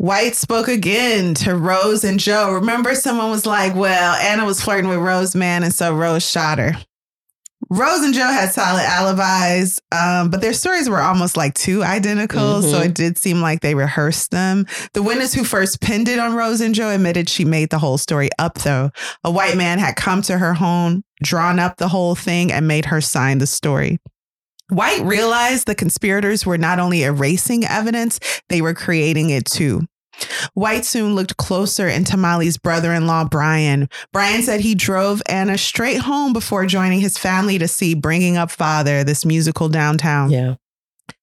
White spoke again to Rose and Joe. Remember, someone was like, well, Anna was flirting with Rose, man, and so Rose shot her. Rose and Joe had solid alibis, um, but their stories were almost like too identical. So Mhm. it did seem like they rehearsed them. The witness who first pinned it on Rose and Joe admitted she made the whole story up, though. A white man had come to her home, drawn up the whole thing, and made her sign the story. White realized the conspirators were not only erasing evidence, they were creating it too. White soon looked closer into Molly's brother in law, Bryan. Bryan said he drove Anna straight home before joining his family to see Bringing Up Father, this musical downtown, yeah?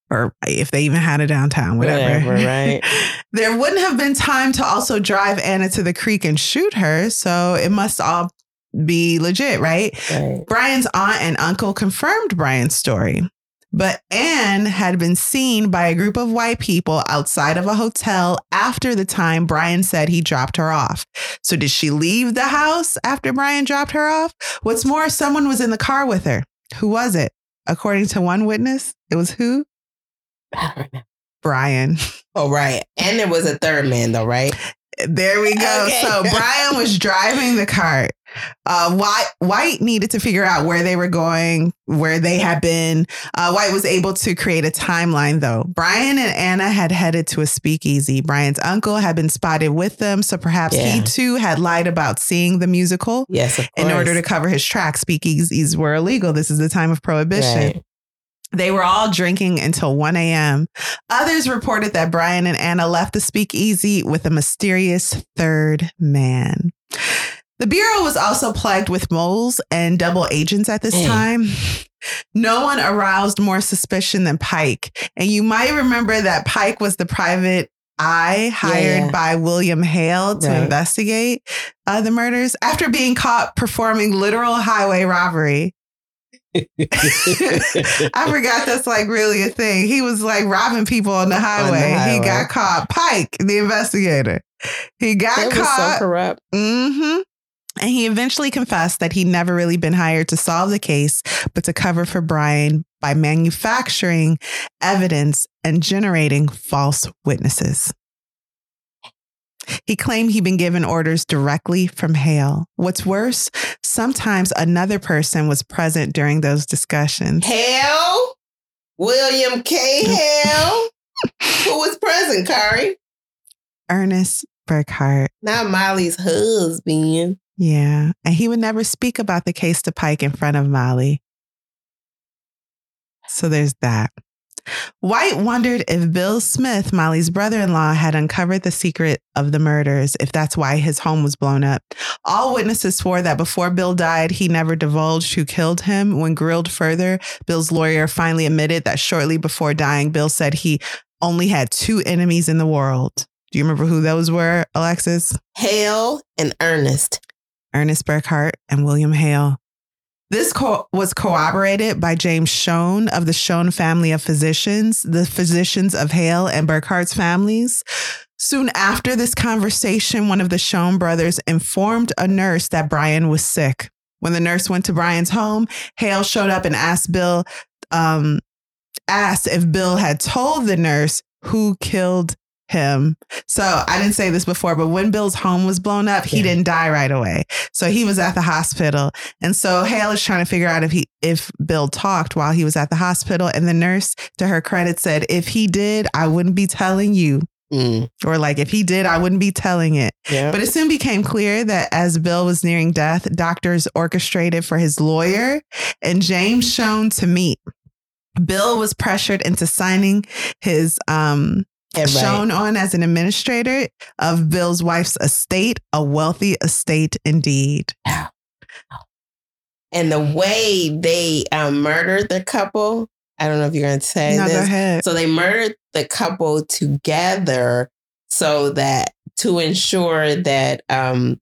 or if they even had a downtown, whatever. Whatever, right. there wouldn't have been time to also drive Anna to the creek and shoot her, so it must all be legit, right? Right. Bryan's aunt and uncle confirmed Bryan's story. But Anne had been seen by a group of white people outside of a hotel after the time Bryan said he dropped her off. So, did she leave the house after Bryan dropped her off? What's more, someone was in the car with her. Who was it? According to one witness, it was who? I don't know. Bryan. Oh, right. And there was a third man, though, right? There we go. Okay. So Bryan was driving the cart. Uh, White White needed to figure out where they were going, where they had been. Uh, White was able to create a timeline, though. Bryan and Anna had headed to a speakeasy. Bryan's uncle had been spotted with them, so perhaps he too had lied about seeing the musical Yes, of in order to cover his tracks. Speakeasies were illegal. This is the time of prohibition. Right. They were all drinking until 1 a.m. Others reported that Bryan and Anna left the speakeasy with a mysterious third man. The Bureau was also plagued with moles and double agents at this Hey. time. No one aroused more suspicion than Pike. And you might remember that Pike was the private eye hired Yeah. by William Hale to Right. investigate uh, the murders after being caught performing literal highway robbery. I forgot that's like really a thing. He was like robbing people on the highway. He highway. got caught. Pike, the investigator. He got It was so caught. corrupt. hmm And he eventually confessed that he'd never really been hired to solve the case, but to cover for Bryan by manufacturing evidence and generating false witnesses. He claimed he'd been given orders directly from Hale. What's worse, sometimes another person was present during those discussions. Hale? William K. Hale? Who was present, Kari? Ernest Burkhart. Not Molly's husband. Yeah. And he would never speak about the case to Pike in front of Molly. So there's that. White wondered if Bill Smith, Molly's brother in law, had uncovered the secret of the murders, if that's why his home was blown up. All witnesses swore that before Bill died, he never divulged who killed him. When grilled further, Bill's lawyer finally admitted that shortly before dying, Bill said he only had two enemies in the world. Do you remember who those were, Alexis? Hale and Ernest. Ernest Burkhart and William Hale. This co- was corroborated by James Shoun of the Shoun family of physicians, the physicians of Hale and Burkhart's families. Soon after this conversation, one of the Shoun brothers informed a nurse that Bryan was sick. When the nurse went to Bryan's home, Hale showed up and asked Bill, um, asked if Bill had told the nurse who killed him. So I didn't say this before, but when Bill's home was blown up, he Yeah. didn't die right away. So he was at the hospital. And so Hale is trying to figure out if he if Bill talked while he was at the hospital. And the nurse, to her credit, said, if he did, I wouldn't be telling you. Mm, Or like if he did, I wouldn't be telling it. yeah. But it soon became clear that as Bill was nearing death, doctors orchestrated for his lawyer and James Shoun to meet. Bill was pressured into signing his um right. shown on as an administrator of Bill's wife's estate, a wealthy estate indeed. and the way they um, murdered the couple, I don't know if you're going to say no, this. go ahead. So they murdered the couple together so that to ensure that um,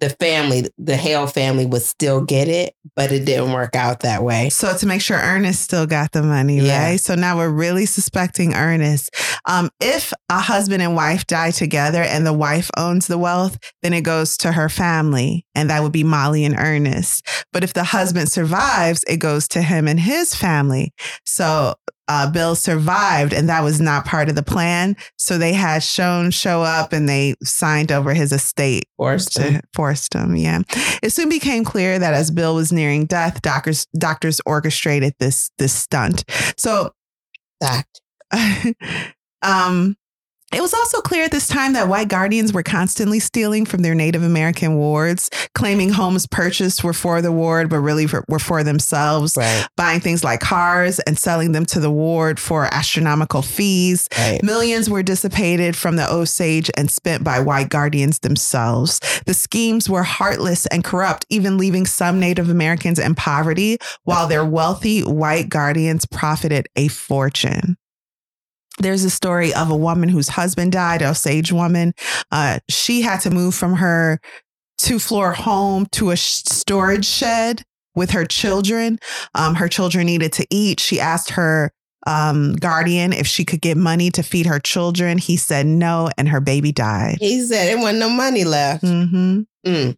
the family, the Hale family, would still get it, but it didn't work out that way. So to make sure Ernest still got the money, Yeah. right? So now we're really suspecting Ernest. Um, if a husband and wife die together and the wife owns the wealth, then it goes to her family, and that would be Molly and Ernest. But if the husband survives, it goes to him and his family. So uh, Bill survived, and that was not part of the plan. So they had shown show up, and they signed over his estate Forced them. forced him. Yeah. It soon became clear that as Bill was nearing death, doctors doctors orchestrated this this stunt. So Fact. um it was also clear at this time that white guardians were constantly stealing from their Native American wards, claiming homes purchased were for the ward, but really for, were for themselves, Right. buying things like cars and selling them to the ward for astronomical fees. Right. Millions were dissipated from the Osage and spent by white guardians themselves. The schemes were heartless and corrupt, even leaving some Native Americans in poverty, while their wealthy white guardians profited a fortune. There's a story of a woman whose husband died, a Osage woman. Uh, she had to move from her two floor home to a sh- storage shed with her children. Um, her children needed to eat. She asked her um, guardian if she could get money to feed her children. He said no, and her baby died. He said there wasn't no money left. hmm Mm.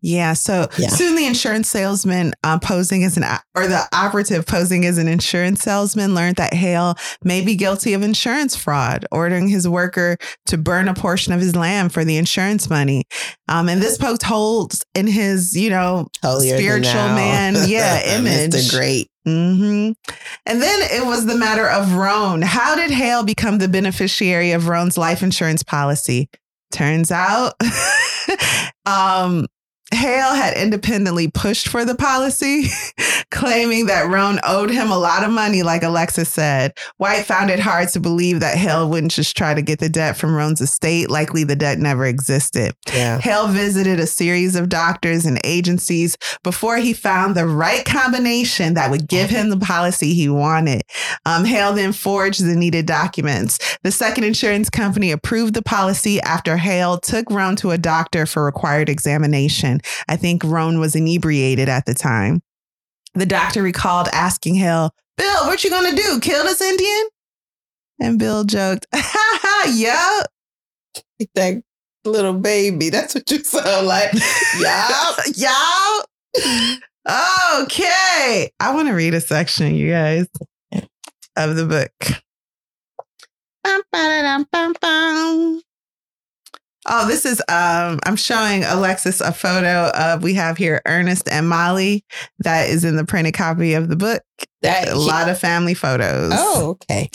Yeah. So Yeah. soon the insurance salesman uh, posing as an, or the operative posing as an insurance salesman learned that Hale may be guilty of insurance fraud, ordering his worker to burn a portion of his land for the insurance money. Um, and this poked holes in his, you know, Holier Spiritual man, yeah, image. Mr. Great. hmm And then it was the matter of Roan. How did Hale become the beneficiary of Roan's life insurance policy? Turns out, um, Hale had independently pushed for the policy, claiming that Roan owed him a lot of money, like Alexis said. White found it hard to believe that Hale wouldn't just try to get the debt from Roan's estate. Likely the debt never existed. Yeah. Hale visited a series of doctors and agencies before he found the right combination that would give him the policy he wanted. Um, Hale then forged the needed documents. The second insurance company approved the policy after Hale took Roan to a doctor for required examination. I think Roan was inebriated at the time. The doctor recalled asking Hill, Bill, what you gonna do? Kill this Indian? And Bill joked, ha ha, yeah. That little baby. That's what you sound like. Y'all. Y'all. Okay. I want to read a section, you guys, of the book. Bum, ba-da-dum, bum, bum. Oh, this is um I'm showing Alexis a photo of we have here Ernest and Molly that is in the printed copy of the book. That A lot of family photos. Oh, okay.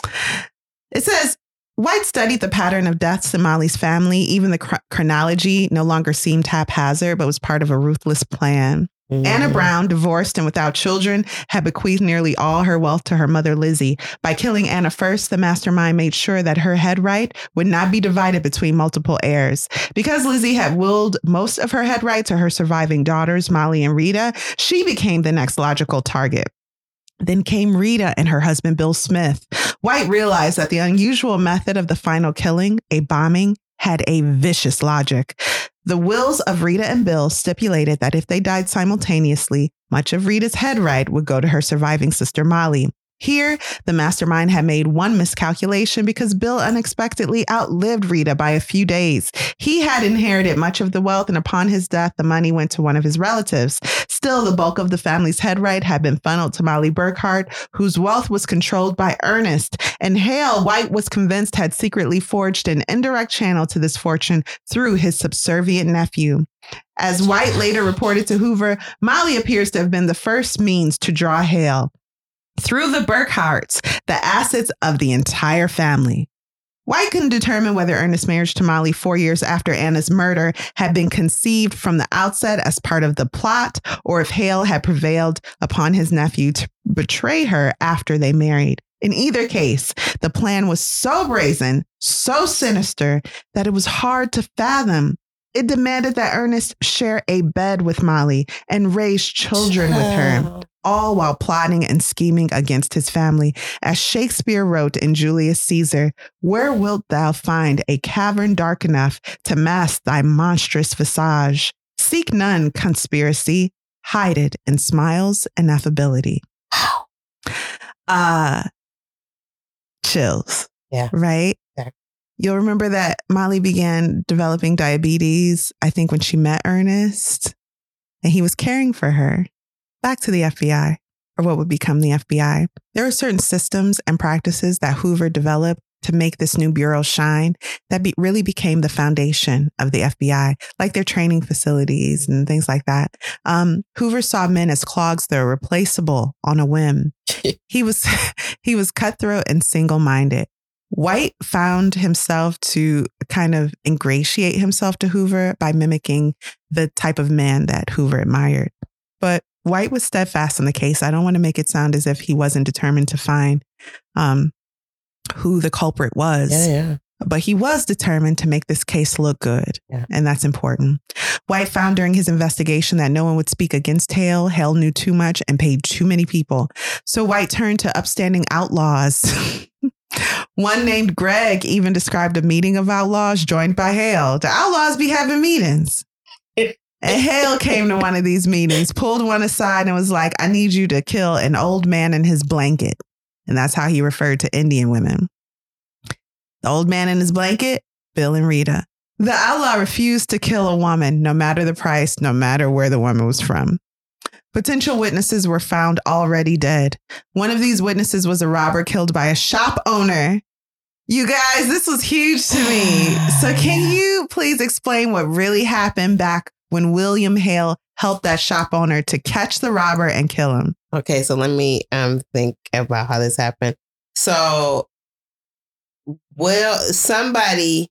It says White studied the pattern of deaths in Molly's family. Even the chronology no longer seemed haphazard, but was part of a ruthless plan. Anna Mm. Brown, divorced and without children, had bequeathed nearly all her wealth to her mother, Lizzie. By killing Anna first, the mastermind made sure that her head right would not be divided between multiple heirs. Because Lizzie had willed most of her head right to her surviving daughters, Molly and Rita, she became the next logical target. Then came Rita and her husband, Bill Smith. White realized that the unusual method of the final killing, a bombing, had a vicious logic. The wills of Rita and Bill stipulated that if they died simultaneously, much of Rita's head right would go to her surviving sister Molly. Here, the mastermind had made one miscalculation because Bill unexpectedly outlived Rita by a few days. He had inherited much of the wealth, and upon his death, the money went to one of his relatives. Still, the bulk of the family's headright had been funneled to Molly Burkhart, whose wealth was controlled by Ernest. And Hale, White was convinced, had secretly forged an indirect channel to this fortune through his subservient nephew. As White later reported to Hoover, Molly appears to have been the first means to draw Hale through the Burkharts, the assets of the entire family. White couldn't determine whether Ernest's marriage to Molly four years after Anna's murder had been conceived from the outset as part of the plot, or if Hale had prevailed upon his nephew to betray her after they married. In either case, the plan was so brazen, so sinister, that it was hard to fathom. It demanded that Ernest share a bed with Molly and raise children with her all while plotting and scheming against his family. As Shakespeare wrote in Julius Caesar, Where wilt thou find a cavern dark enough to mask thy monstrous visage? Seek none conspiracy, hide it in smiles and affability. Uh, chills. Yeah. Right? Yeah. You'll remember that Molly began developing diabetes, I think, when she met Ernest, and he was caring for her back to the FBI or what would become the FBI. There are certain systems and practices that Hoover developed to make this new bureau shine that be, really became the foundation of the FBI, like their training facilities and things like that. Um, Hoover saw men as clogs that are replaceable on a whim. he was he was cutthroat and single-minded. White found himself to kind of ingratiate himself to Hoover by mimicking the type of man that Hoover admired. But White was steadfast in the case. I don't want to make it sound as if he wasn't determined to find um, who the culprit was, Yeah, yeah. but he was determined to make this case look good. Yeah. And that's important. White found during his investigation that no one would speak against Hale. Hale knew too much and paid too many people. So White turned to upstanding outlaws. One named Greg even described a meeting of outlaws joined by Hale. The outlaws be having meetings. And Hale came to one of these meetings, pulled one aside, and was like, I need you to kill an old man in his blanket. And that's how he referred to Indian women. The old man in his blanket, Bill and Rita. The outlaw refused to kill a woman, no matter the price, no matter where the woman was from. Potential witnesses were found already dead. One of these witnesses was a robber killed by a shop owner. You guys, this was huge to me. So, can you please explain what really happened back when William Hale helped that shop owner to catch the robber and kill him? Okay, so let me um think about how this happened. So, well, somebody.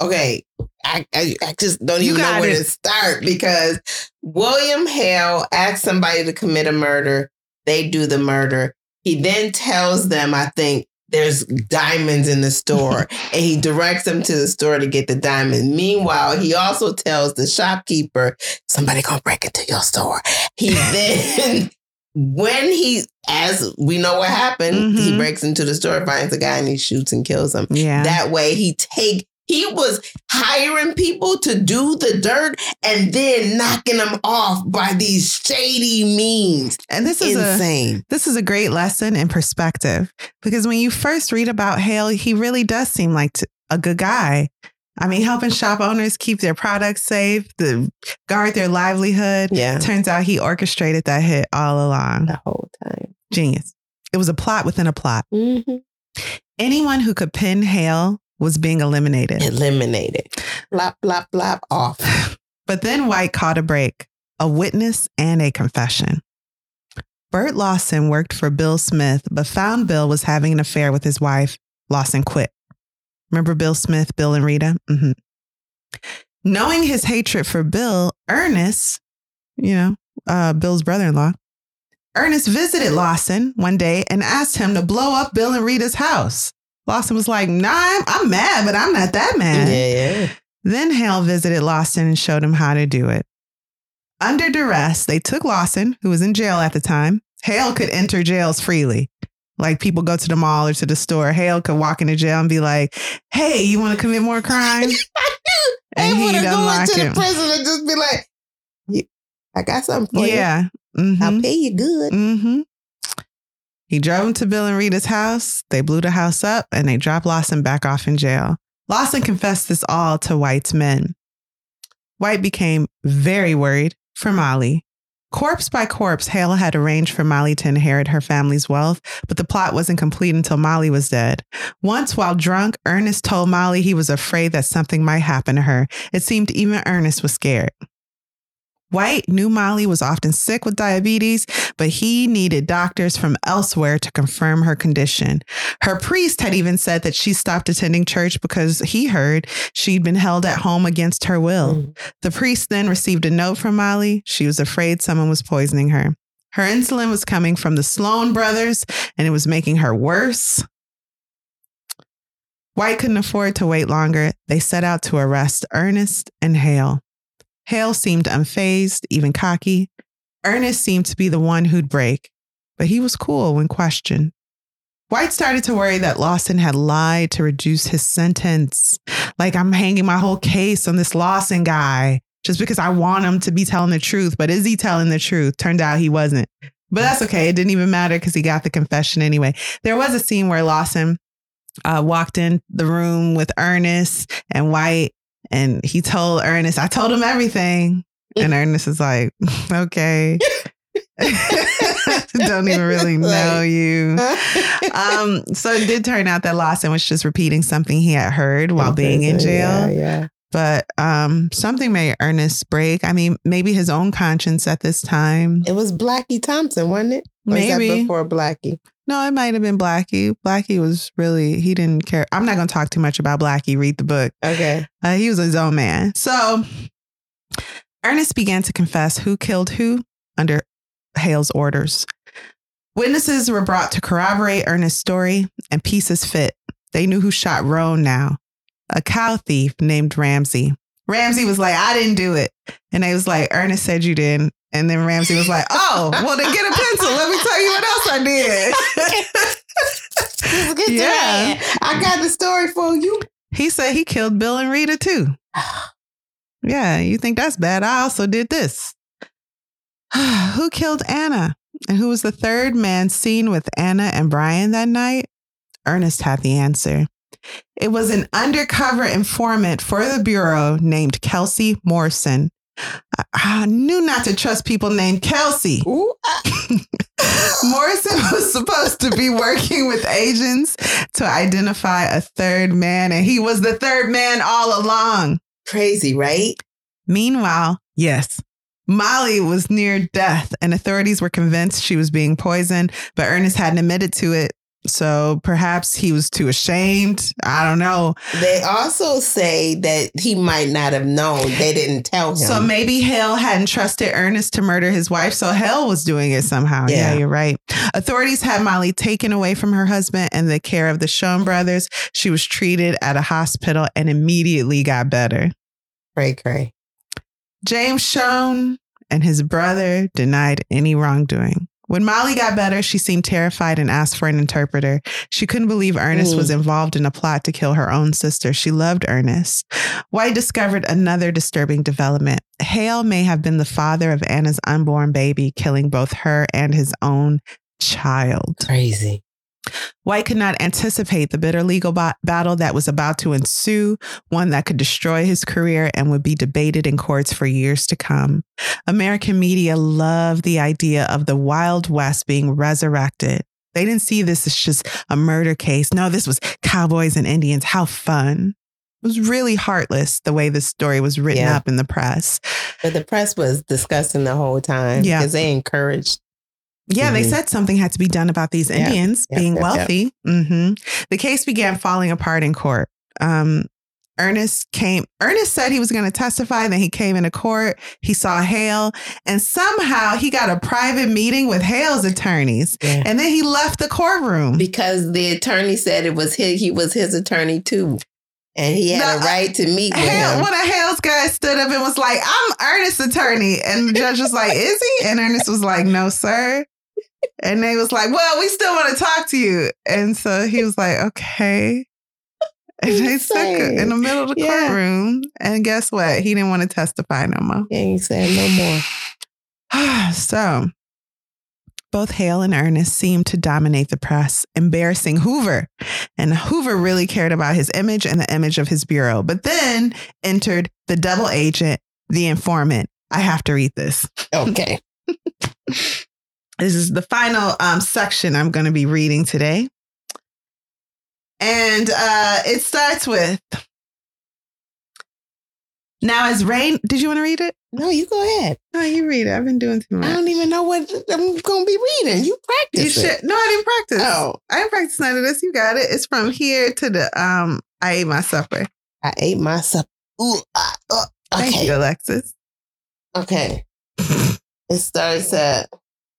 Okay, I I, I just don't even know where it. to start because William Hale asked somebody to commit a murder. They do the murder. He then tells them, I think. There's diamonds in the store, and he directs them to the store to get the diamond. Meanwhile, he also tells the shopkeeper, "Somebody gonna break into your store." He then when he, as we know what happened, he Mhm. breaks into the store, finds a guy, and he shoots and kills him. Yeah. That way, he take he was hiring people to do the dirt and then knocking them off by these shady means. and this is a Insane. This is a great lesson in perspective because when you first read about Hale, he really does seem like t- a good guy. I mean, helping shop owners keep their products safe, to guard their livelihood. Yeah. Turns out he orchestrated that hit all along. The whole time. Genius. It was a plot within a plot. Mm-hmm. Anyone who could pin Hale was being eliminated. Eliminated. Blop, blop, blop, off. But then White caught a break, a witness and a confession. Bert Lawson worked for Bill Smith, but found Bill was having an affair with his wife. Lawson quit. Remember Bill Smith, Bill and Rita? hmm Knowing his hatred for Bill, Ernest, you know, uh, Bill's brother in law, Ernest visited Lawson one day and asked him to blow up Bill and Rita's house. Lawson was like, nah, I'm, I'm mad, but I'm not that mad. Yeah, yeah. Then Hale visited Lawson and showed him how to do it. Under duress, they took Lawson, who was in jail at the time. Hale could enter jails freely. Like people go to the mall or to the store. Hale could walk into jail and be like, hey, you want to commit more crime? And he would go into him. the prison and just be like, I got something for you. yeah. Mhm. I'll pay you good. Mm-hmm. He drove him to Bill and Rita's house. They blew the house up and they dropped Lawson back off in jail. Lawson confessed this all to White's men. White became very worried for Molly. Corpse by corpse, Hale had arranged for Molly to inherit her family's wealth, but the plot wasn't complete until Molly was dead. Once, while drunk, Ernest told Molly he was afraid that something might happen to her. It seemed even Ernest was scared. White knew Molly was often sick with diabetes, but he needed doctors from elsewhere to confirm her condition. Her priest had even said that she stopped attending church because he heard she'd been held at home against her will. Mm. The priest then received a note from Molly. She was afraid someone was poisoning her. Her insulin was coming from the Sloan brothers and it was making her worse. White couldn't afford to wait longer. They set out to arrest Ernest and Hale. Hale seemed unfazed, even cocky. Ernest seemed to be the one who'd break, but he was cool when questioned. White started to worry that Lawson had lied to reduce his sentence. Like, I'm hanging my whole case on this Lawson guy just because I want him to be telling the truth. But is he telling the truth? Turned out he wasn't. But that's okay. It didn't even matter because he got the confession anyway. There was a scene where Lawson uh, walked in the room with Ernest and White, and he told Ernest, I told him everything. And Ernest is like, okay. Don't even really know you. Um, so it did turn out that Lawson was just repeating something he had heard while being in jail. Yeah, yeah. But um, something made Ernest break. I mean, maybe his own conscience at this time. It was Blackie Thompson, wasn't it? Or was that Maybe. before Blackie. No, it might have been Blackie. Blackie was really, he didn't care. I'm not going to talk too much about Blackie. Read the book. Okay. Uh, he was his own man. So Ernest began to confess who killed who under Hale's orders. Witnesses were brought to corroborate Ernest's story, and pieces fit. They knew who shot Roan now, a cow thief named Ramsey. Ramsey was like, I didn't do it. And they was like, Ernest said you didn't. And then Ramsey was like, Oh, well, then get a pencil. Let me tell you what else I did. Yeah. yeah. I got the story for you. he said he killed Bill and Rita too. Yeah, you think that's bad? I also did this. who killed Anna? And who was the third man seen with Anna and Bryan that night? Ernest had the answer. It was an undercover informant for the Bureau named Kelsey Morrison. I, I knew not to trust people named Kelsey. Ah. Morrison was supposed to be working with agents to identify a third man, and he was the third man all along. Crazy, right? Meanwhile, yes, Molly was near death, and authorities were convinced she was being poisoned, but Ernest hadn't admitted to it. So perhaps he was too ashamed. I don't know. They also say that he might not have known. They didn't tell him. So maybe Hale hadn't trusted Ernest to murder his wife, so Hale was doing it somehow. Yeah. Yeah. you're right. Authorities had Molly taken away from her husband and the care of the Shoun brothers. She was treated at a hospital and immediately got better. cray cray. James Shoun and his brother denied any wrongdoing. When Molly got better, she seemed terrified and asked for an interpreter. She couldn't believe Ernest Mm. was involved in a plot to kill her own sister. She loved Ernest. White discovered another disturbing development. Hale may have been the father of Anna's unborn baby, killing both her and his own child. Crazy. White could not anticipate the bitter legal ba- battle that was about to ensue, one that could destroy his career and would be debated in courts for years to come. American media loved the idea of the Wild West being resurrected. They didn't see this as just a murder case. No, this was cowboys and Indians. How fun. It was really heartless the way this story was written Yeah. up in the press. But the press was discussing the whole time Yeah. because they encouraged. Yeah, they Mhm. said something had to be done about these Indians yep, being yep, yep. wealthy. hmm The case began falling apart in court. Um, Ernest came. Ernest said he was going to testify. Then he came into court. He saw Hale, and somehow he got a private meeting with Hale's attorneys. Yeah. And then he left the courtroom. Because the attorney said it was his, he was his attorney too. And he had No, a right to meet with Hale, him. one of Hale's guys stood up and was like, "I'm Ernest's attorney," and the judge was like, "Is he?" And Ernest was like, "No, sir." And they was like, "Well, we still want to talk to you." And so he was like, "Okay." And they him in the middle of the Yeah. courtroom. And guess what? He didn't want to testify no more. And he said no more. so both Hale and Ernest seemed to dominate the press, embarrassing Hoover. And Hoover really cared about his image and the image of his bureau. But then entered the double agent, the informant. I have to read this. Okay. This is the final um, section I'm going to be reading today. And uh, it starts with Now, as rain, did you want to read it? No, you go ahead. No, you read it. I've been doing too much. I don't even know what I'm going to be reading. You practice You it. should. No, I didn't practice. Oh, I didn't practice none of this. You got it. It's from here to the um. I ate my supper. I ate myself. Ooh, ah, uh, Thank okay. you, Alexis. Okay. it starts at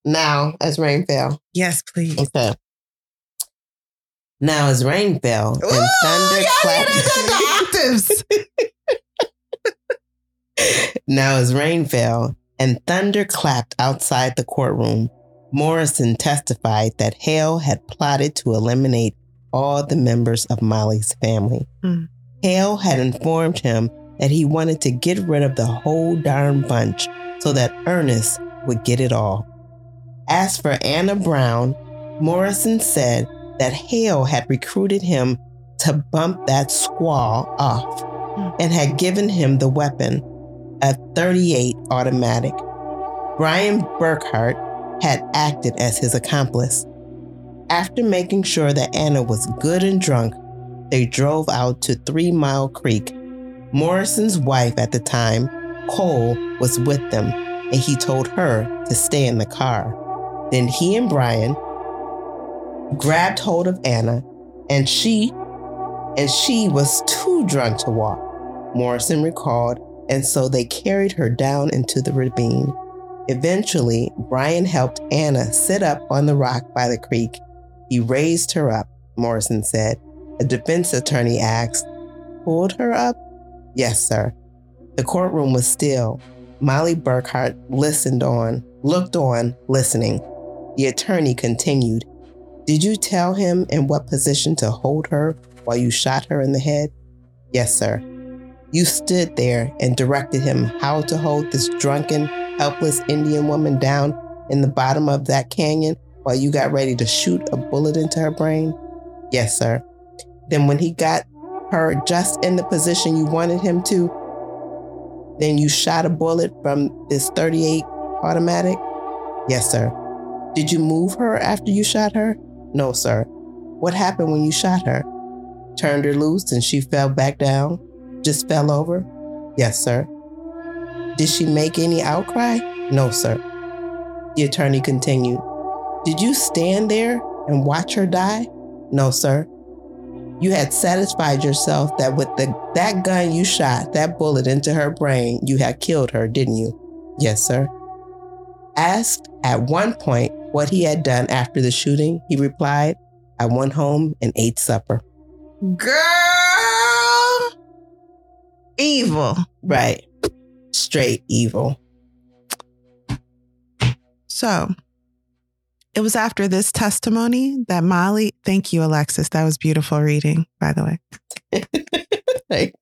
now as rain fell. Yes, please. Okay. Now as rain fell and thunder clapped. hear the octaves. now as rain fell and thunder clapped outside the courtroom, Morrison testified that Hale had plotted to eliminate all the members of Molly's family. Hmm. Hale had informed him that he wanted to get rid of the whole darn bunch so that Ernest would get it all. As for Anna Brown, Morrison said that Hale had recruited him to bump that squaw off and had given him the weapon, a 38 automatic. Bryan Burkhart had acted as his accomplice. After making sure that Anna was good and drunk, they drove out to Three Mile Creek. Morrison's wife at the time, Cole, was with them, and he told her to stay in the car. Then he and Bryan grabbed hold of Anna, and she and she was too drunk to walk. Morrison recalled, and so they carried her down into the ravine. Eventually, Bryan helped Anna sit up on the rock by the creek. He raised her up, Morrison said. A defense attorney asked, Pulled her up? Yes, sir. The courtroom was still. Molly Burkhart listened on, looked on, listening. The attorney continued, Did you tell him in what position to hold her while you shot her in the head? Yes, sir. You stood there and directed him how to hold this drunken, helpless Indian woman down in the bottom of that canyon while you got ready to shoot a bullet into her brain? Yes, sir. Then, when he got her just in the position you wanted him to, then you shot a bullet from this 38 automatic? Yes, sir. Did you move her after you shot her? No, sir. What happened when you shot her? Turned her loose and she fell back down? Just fell over? Yes, sir. Did she make any outcry? No, sir. The attorney continued. Did you stand there and watch her die? No, sir. You had satisfied yourself that with the, that gun you shot, that bullet into her brain, you had killed her, didn't you? Yes, sir. Asked at one point what he had done after the shooting, he replied, I went home and ate supper. Girl, evil. Right. Straight evil. So it was after this testimony that Molly, thank you, Alexis. That was beautiful reading, by the way. Like,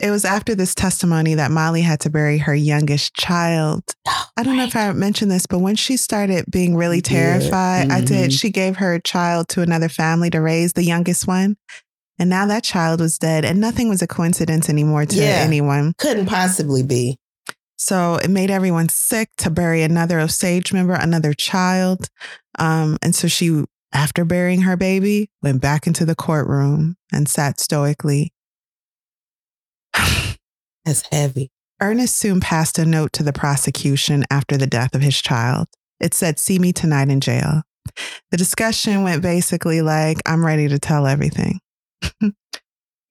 It was after this testimony that Molly had to bury her youngest child. I don't know if I mentioned this, but when she started being really You did. terrified, I did. Mhm. She gave her child to another family to raise the youngest one. And now that child was dead, and nothing was a coincidence anymore to Yeah. anyone. Couldn't possibly be. So it made everyone sick to bury another Osage member, another child. Um, and so she, after burying her baby, went back into the courtroom and sat stoically. That's heavy. Ernest soon passed a note to the prosecution after the death of his child. It said, See me tonight in jail. The discussion went basically like, I'm ready to tell everything.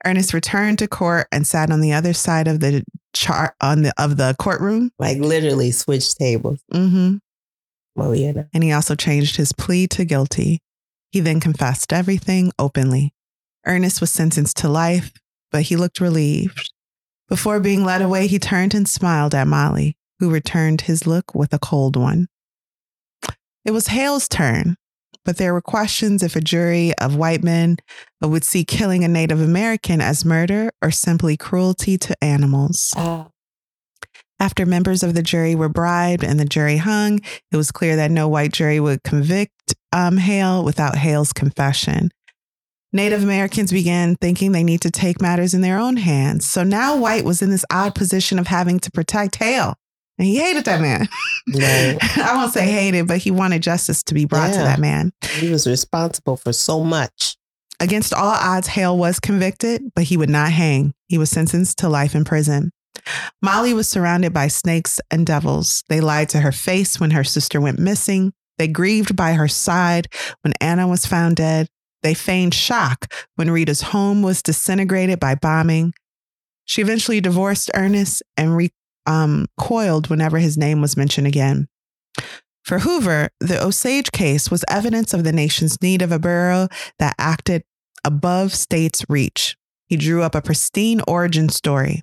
Ernest returned to court and sat on the other side of the chart on the of the courtroom. Like literally switched tables. Mm hmm Oh, yeah. no. and he also changed his plea to guilty. He then confessed everything openly. Ernest was sentenced to life, but he looked relieved. Before being led away, he turned and smiled at Molly, who returned his look with a cold one. It was Hale's turn, but there were questions if a jury of white men would see killing a Native American as murder or simply cruelty to animals. After members of the jury were bribed and the jury hung, it was clear that no white jury would convict um, Hale without Hale's confession. Native Americans began thinking they need to take matters in their own hands. So now White was in this odd position of having to protect Hale. And he hated that man. Right. I won't say hated, but he wanted justice to be brought to that man. He was responsible for so much. Against all odds, Hale was convicted, but he would not hang. He was sentenced to life in prison. Molly was surrounded by snakes and devils. They lied to her face when her sister went missing. They grieved by her side when Anna was found dead. They feigned shock when Rita's home was disintegrated by bombing. She eventually divorced Ernest and recoiled um, whenever his name was mentioned again. For Hoover, the Osage case was evidence of the nation's need of a bureau that acted above states' reach. He drew up a pristine origin story,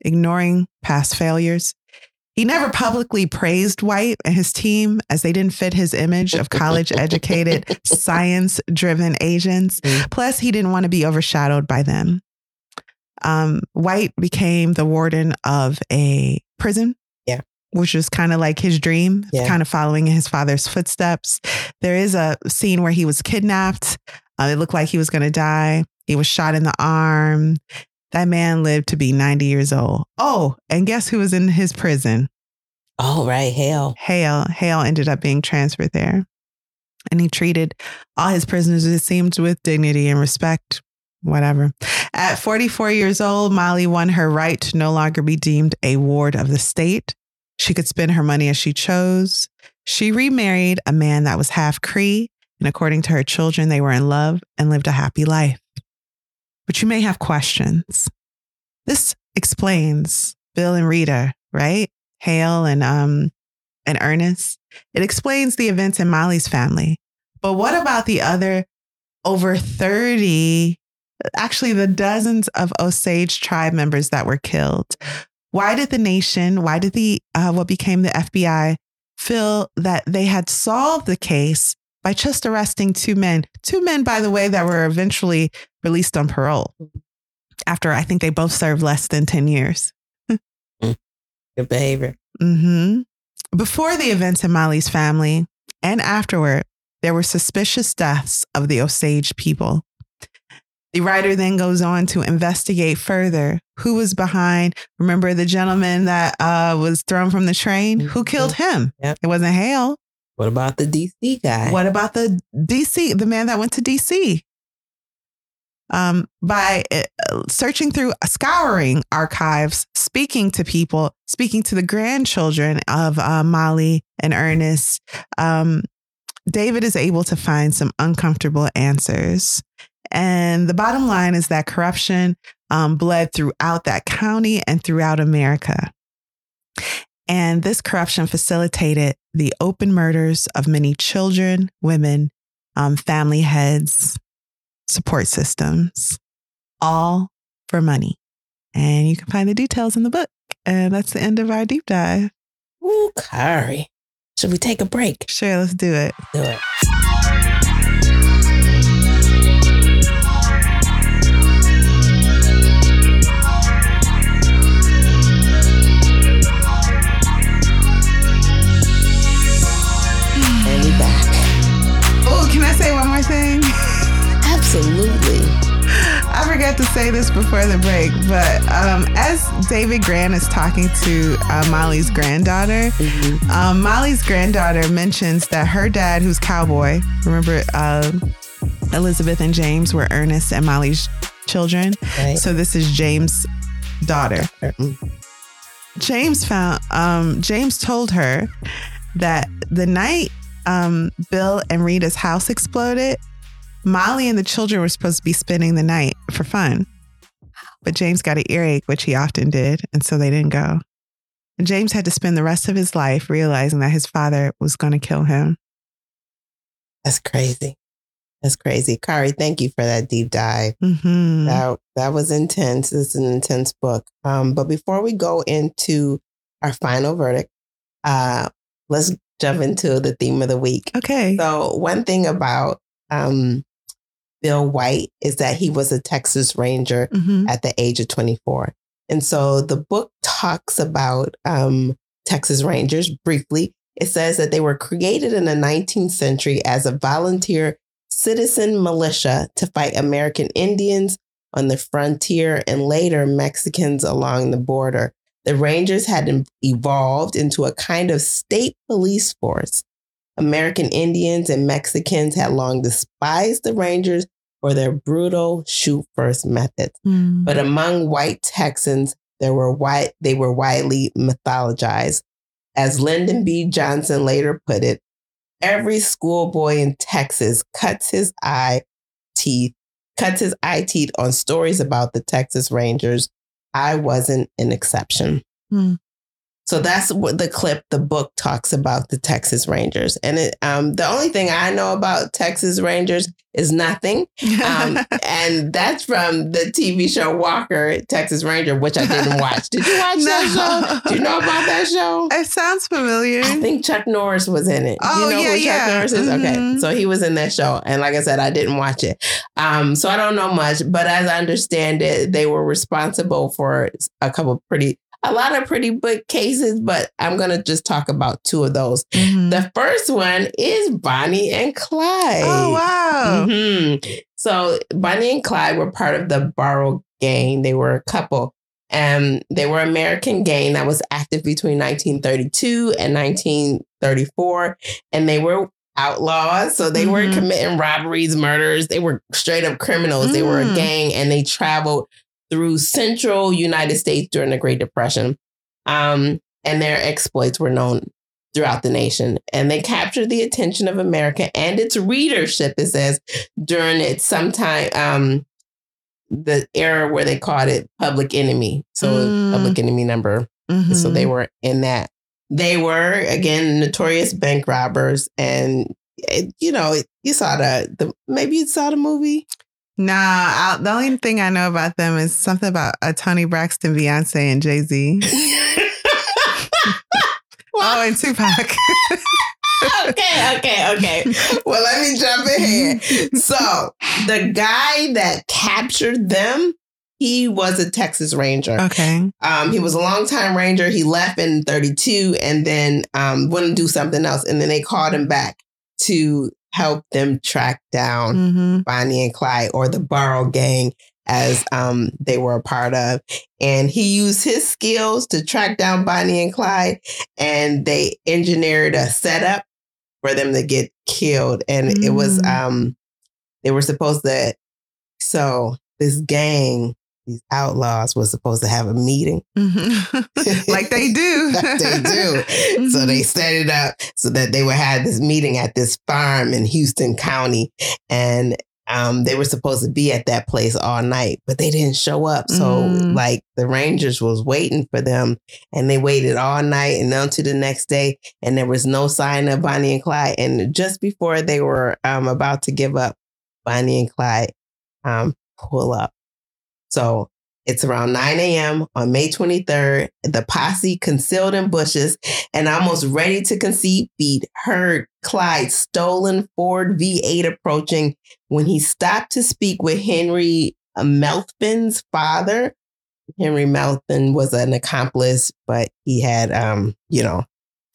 ignoring past failures. He never publicly praised White and his team as they didn't fit his image of college educated, science driven Asians. Mm. Plus, he didn't want to be overshadowed by them. Um, White became the warden of a prison. Yeah. Which was kind of like his dream, Yeah. kind of following in his father's footsteps. There is a scene where he was kidnapped. Uh, it looked like he was going to die. He was shot in the arm. That man lived to be 90 years old. Oh, and guess who was in his prison? Oh, right. Hell. Hale. Hale ended up being transferred there. And he treated all his prisoners, it seemed, with dignity and respect, whatever. At 44 years old, Molly won her right to no longer be deemed a ward of the state. She could spend her money as she chose. She remarried a man that was half Cree, and according to her children, they were in love and lived a happy life. But you may have questions. This explains Bill and Rita, right? Hale and um and Ernest. It explains the events in Molly's family. But what about the other over 30, actually the dozens of Osage tribe members that were killed? Why did the nation, why did the uh, what became the FBI feel that they had solved the case by just arresting two men? Two men, by the way, that were eventually released on parole after I think they both served less than 10 years. Good behavior. hmm Before the events in Molly's family and afterward, there were suspicious deaths of the Osage people. The writer then goes on to investigate further who was behind. Remember the gentleman that uh, was thrown from the train? Who killed him? Yep. It wasn't Hale. What about the DC guy? What about the DC, the man that went to DC? Um, by uh, searching through, scouring archives, speaking to people, speaking to the grandchildren of uh, Molly and Ernest, um, David is able to find some uncomfortable answers. And the bottom line is that corruption um, bled throughout that county and throughout America. And this corruption facilitated the open murders of many children, women, um, family heads, support systems, all for money. And you can find the details in the book. And that's the end of our deep dive. Ooh, Kari. Should we take a break? Sure, let's do it. Do it. thing? Absolutely. I forgot to say this before the break, but um, as David Grann is talking to uh, Molly's granddaughter, mm-hmm. um, Molly's granddaughter mentions that her dad, who's cowboy, remember uh, Elizabeth and James were Ernest and Molly's children. Right. So this is James' daughter. Mm-hmm. James found um, James told her that the night um, Bill and Rita's house exploded, Molly and the children were supposed to be spending the night for fun. But James got an earache, which he often did, and so they didn't go. And James had to spend the rest of his life realizing that his father was going to kill him. That's crazy. That's crazy. Kari, thank you for that deep dive. hmm That that was intense. It's an intense book. Um, but before we go into our final verdict, uh, let's jump into the theme of the week. Okay. So one thing about um, Bill White is that he was a Texas Ranger hmm at the age of 24. And so the book talks about um, Texas Rangers briefly. It says that they were created in the 19th century as a volunteer citizen militia to fight American Indians on the frontier and later Mexicans along the border. The Rangers had evolved into a kind of state police force. American Indians and Mexicans had long despised the Rangers for their brutal shoot first methods. Mm. But among white Texans, there were white, they were widely mythologized. As Lyndon B. Johnson later put it, every schoolboy in Texas cuts his eye teeth, cuts his eye teeth on stories about the Texas Rangers. I wasn't an exception. Hmm. So that's what the clip, the book talks about the Texas Rangers. And it, um, the only thing I know about Texas Rangers is nothing. Um, and that's from the TV show Walker, Texas Ranger, which I didn't watch. Did you watch that show? Do you know about that show? it sounds familiar. I think Chuck Norris was in it. Oh, you know yeah, who Chuck yeah. Norris is? Okay. So he was in that show. And like I said, I didn't watch it. Um, so I don't know much, but as I understand it, they were responsible for a couple pretty a lot of pretty big cases, but I'm gonna just talk about two of those. Mhm. The first one is Bonnie and Clyde. oh wow. Mhm. So Bonnie and Clyde were part of the Barrow Gang. They were a couple. And they were American gang that was active between 1932 and 1934. And they were outlaws. So they were Mhm. committing robberies, murders. They were straight up criminals. They were a Mm. gang and they traveled through central United States during the Great Depression. Um, and their exploits were known throughout the nation. And they captured the attention of America and its readership, it says, during its sometime um the era where they called it public enemy. So Mm. public enemy number. So Mhm. they were in that. They were again notorious bank robbers, and it, you know you saw the the maybe you saw the movie. Nah, I, the only thing I know about them is something about a Toni Braxton, Beyonce, and Jay Z. oh, and Tupac. okay, okay, okay. Well, let me jump ahead. So the guy that captured them, he was a Texas Ranger. okay. Um, he was a longtime ranger. He left in 32 and then um, wouldn't do something else. And then they called him back to help them track down hmm Bonnie and Clyde or the Barrow Gang as um, they were a part of. And he used his skills to track down Bonnie and Clyde and they engineered a setup for them to get killed. And it was, Mm. um, they were supposed to, so this gang, these outlaws was supposed to have a meeting. like they do. Like they do. So they set it up so that they would have this meeting at this farm in Houston County. And um, they were supposed to be at that place all night, but they didn't show up. So Mm. like the Rangers was waiting for them and they waited all night and until the next day. And there was no sign of Bonnie and Clyde. And just before they were um, about to give up, Bonnie and Clyde um, pull up. So it's around 9 a.m. on May 23rd. The posse concealed in bushes and almost ready to concede feet heard Clyde's stolen Ford V8 approaching when he stopped to speak with Henry Methvin's father. Henry Melfin was an accomplice, but he had, um, you know,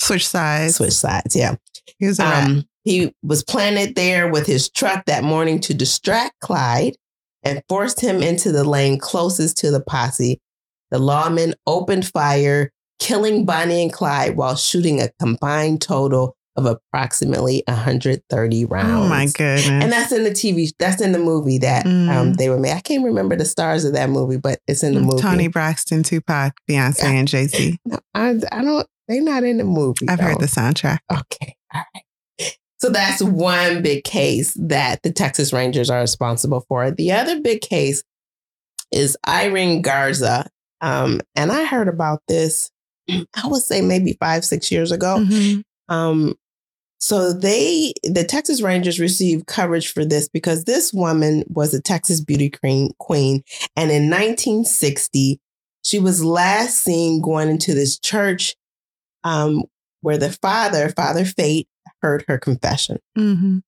Switch sides. Switch sides. Yeah. He was. Um, he was planted there with his truck that morning to distract Clyde. And forced him into the lane closest to the posse. The lawmen opened fire, killing Bonnie and Clyde while shooting a combined total of approximately 130 rounds. Oh my goodness. And that's in the TV, that's in the movie that um, Mm. they were made. I can't remember the stars of that movie, but it's in the movie. Toni Braxton, Tupac, Beyonce, and Jay Z. No, I, I don't, they're not in the movie. I've heard the soundtrack. Okay. All right. So that's one big case that the Texas Rangers are responsible for. The other big case is Irene Garza. Um, and I heard about this, I would say maybe five, six years ago. Mhm. Um, so they, the Texas Rangers received coverage for this because this woman was a Texas beauty queen, queen, and in 1960, she was last seen going into this church, um, where the father, Father Feit, heard her confession. Mhm.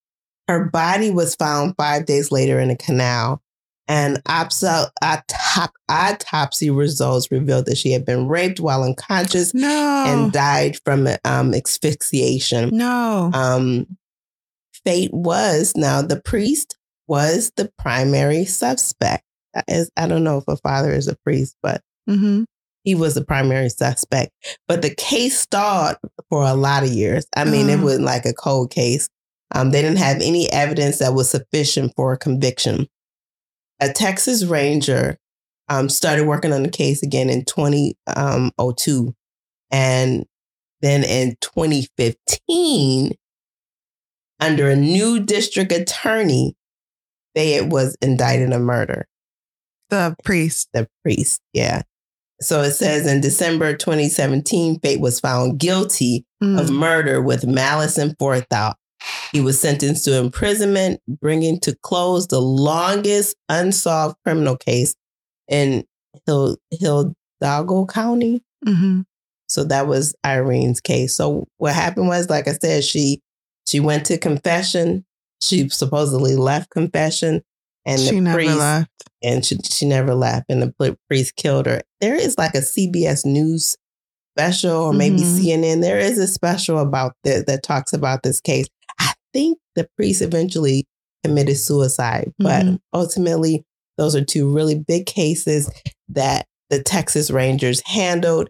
Her body was found five days later in a canal, and autopsy results revealed that she had been raped while unconscious No. and died from um, asphyxiation. no. Um, Feit was now the priest was the primary suspect. As I don't know if a father is a priest, but hmm he was the primary suspect. But the case stalled for a lot of years. I mean, it Oh. was like a cold case. Um, they didn't have any evidence that was sufficient for a conviction. A Texas Ranger um, started working on the case again in 2002. And then in 2015, under a new district attorney, Fayette was indicted a murder The priest. the priest. Yeah. So it says in December 2017, Feit was found guilty Mm. of murder with malice and forethought. He was sentenced to imprisonment, bringing to close the longest unsolved criminal case in Hidalgo County. Mhm. So that was Irene's case. So what happened was, like I said, she she went to confession. She supposedly left confession, and She the never priest left. and she, she never left and the priest killed her there is like a cbs news special or maybe Mhm. cnn there is a special about this that talks about this case i think the priest eventually committed suicide but Mhm. ultimately those are two really big cases that the texas rangers handled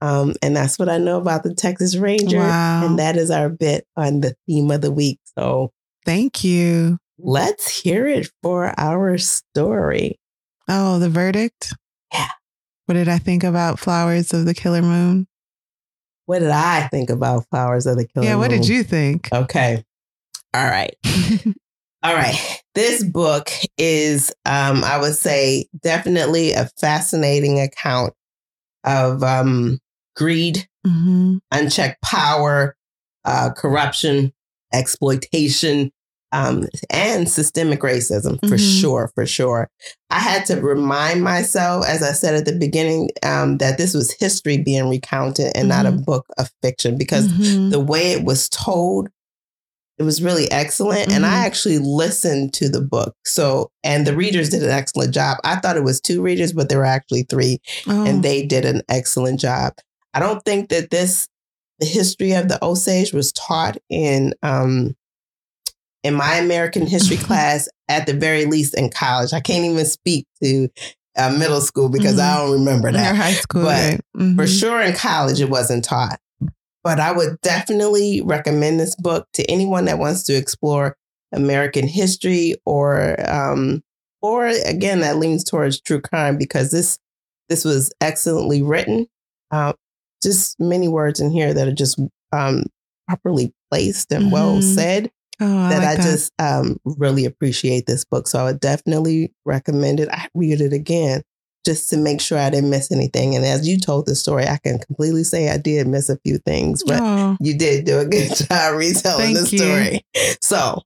um, and that's what i know about the texas Ranger. Wow. and that is our bit on the theme of the week so Thank you. Let's hear it for our story Oh, the verdict? Yeah. What did I think about Flowers of the Killer Moon? What did I think about Flowers of the Killer yeah, what did you think? Okay. All right. All right. This book is, um, I would say, definitely a fascinating account of um, greed, hmm unchecked power, uh, corruption, exploitation, um, and systemic racism for Mhm. sure, for sure. I had to remind myself, as I said at the beginning, um, that this was history being recounted and not a book of fiction because Mhm. the way it was told it was really excellent and i Mhm. actually listened to the book so and the readers did an excellent job i thought it was two readers but there were actually three oh. and they did an excellent job i don't think that this the history of the osage was taught in um in my american history class at the very least in college i can't even speak to uh, middle school because i don't remember that high school. but right? Mhm. for sure in college it wasn't taught. But I would definitely recommend this book to anyone that wants to explore American history or um or again that leans towards true crime because this this was excellently written. Uh, just many words in here that are just um properly placed and well Mhm. said Oh, I that like I that. just um, really appreciate this book. So I would definitely recommend it. I read it again just to make sure I didn't miss anything. And as you told the story, I can completely say I did miss a few things, but oh, you did do a good job retelling the you. story. So,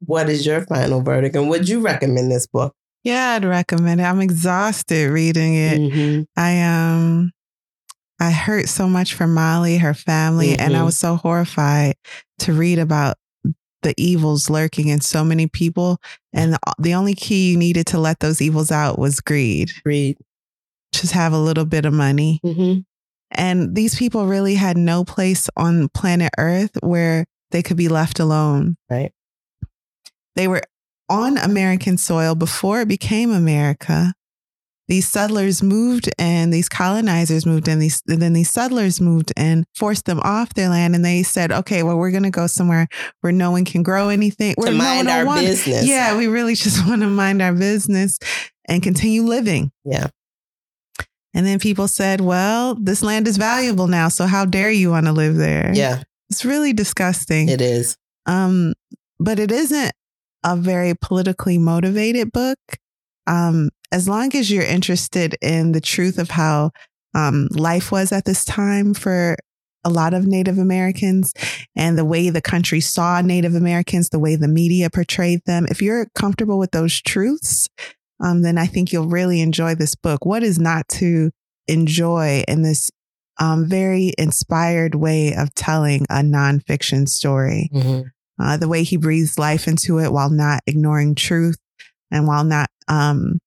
what is your final verdict? And would you recommend this book? yeah, I'd recommend it. I'm exhausted reading it. Mhm. I um I hurt so much for Molly, her family, and I Mhm. was so horrified to read about the evils lurking in so many people. And the, only key you needed to let those evils out was greed. Read. Just have a little bit of money. hmm And these people really had no place on planet Earth where they could be left alone. Right. They were on American soil before it became America. These settlers moved in, these colonizers moved in, these then these settlers moved in, forced them off their land, and they said, "Okay, well, we're going to go somewhere where no one can grow anything. To Where mind no one our want- business. Yeah, we really just want to mind our business and continue living." Yeah. And then people said, "Well, this land is valuable now, so how dare you want to live there?" Yeah, it's really disgusting. it is. Um, but it isn't a very politically motivated book. Um, as long as you're interested in the truth of how um, life was at this time for a lot of Native Americans and the way the country saw Native Americans, the way the media portrayed them, if you're comfortable with those truths, um, then I think you'll really enjoy this book. What is not to enjoy in this um, very inspired way of telling a nonfiction story? Mhm. uh, the way he breathes life into it while not ignoring truth and while not um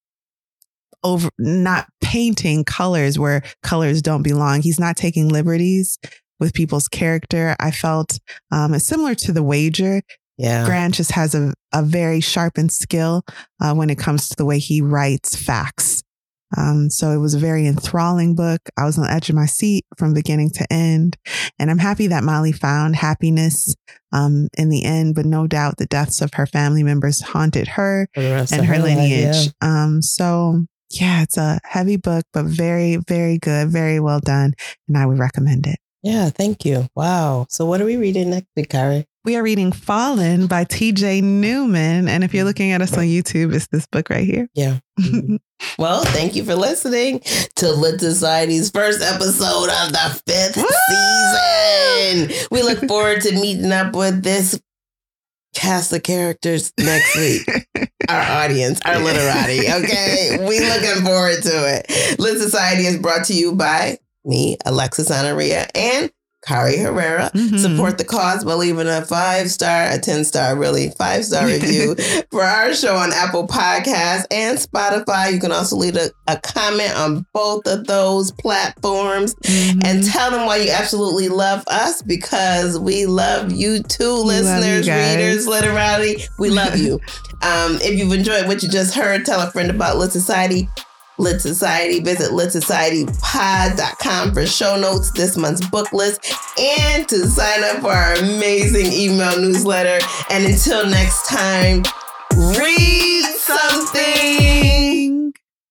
over not painting colors where colors don't belong. He's not taking liberties with people's character. I felt um similar to the wager. Yeah. Grann just has a, a very sharpened skill uh, when it comes to the way he writes facts um, so it was a very enthralling book. I was on the edge of my seat from beginning to end. And I'm happy that Molly found happiness um, in the end, but no doubt the deaths of her family members haunted her For the rest and of her life, lineage. Um, so yeah, it's a heavy book, but very, very good, very well done. And I would recommend it. Yeah. yeah, thank you. Wow. So what are we reading next week, Kari? We are reading Falling by TJ Newman. And if you're looking at us on YouTube, it's this book right here. Yeah. Mm-hmm. Well, thank you for listening to Lit Society's first episode of the fifth season. We look forward to meeting up with this cast of characters next week. Our audience, our literati. Okay. We looking forward to it. Lit Society is brought to you by me, Alexis Honoria, and Kari Herrera. Mhm. Support the cause by leaving a five star, a 10 star, really, five star review for our show on Apple Podcasts and Spotify. You can also leave a, a comment on both of those platforms Mhm. and tell them why you absolutely love us because we love you too, you listeners, guys. readers, literally. We love you. um, if you've enjoyed what you just heard, tell a friend about Lit Society. Lit Society. Visit litsocietypod.com for show notes, this month's book list, and to sign up for our amazing email newsletter. And until next time, read something.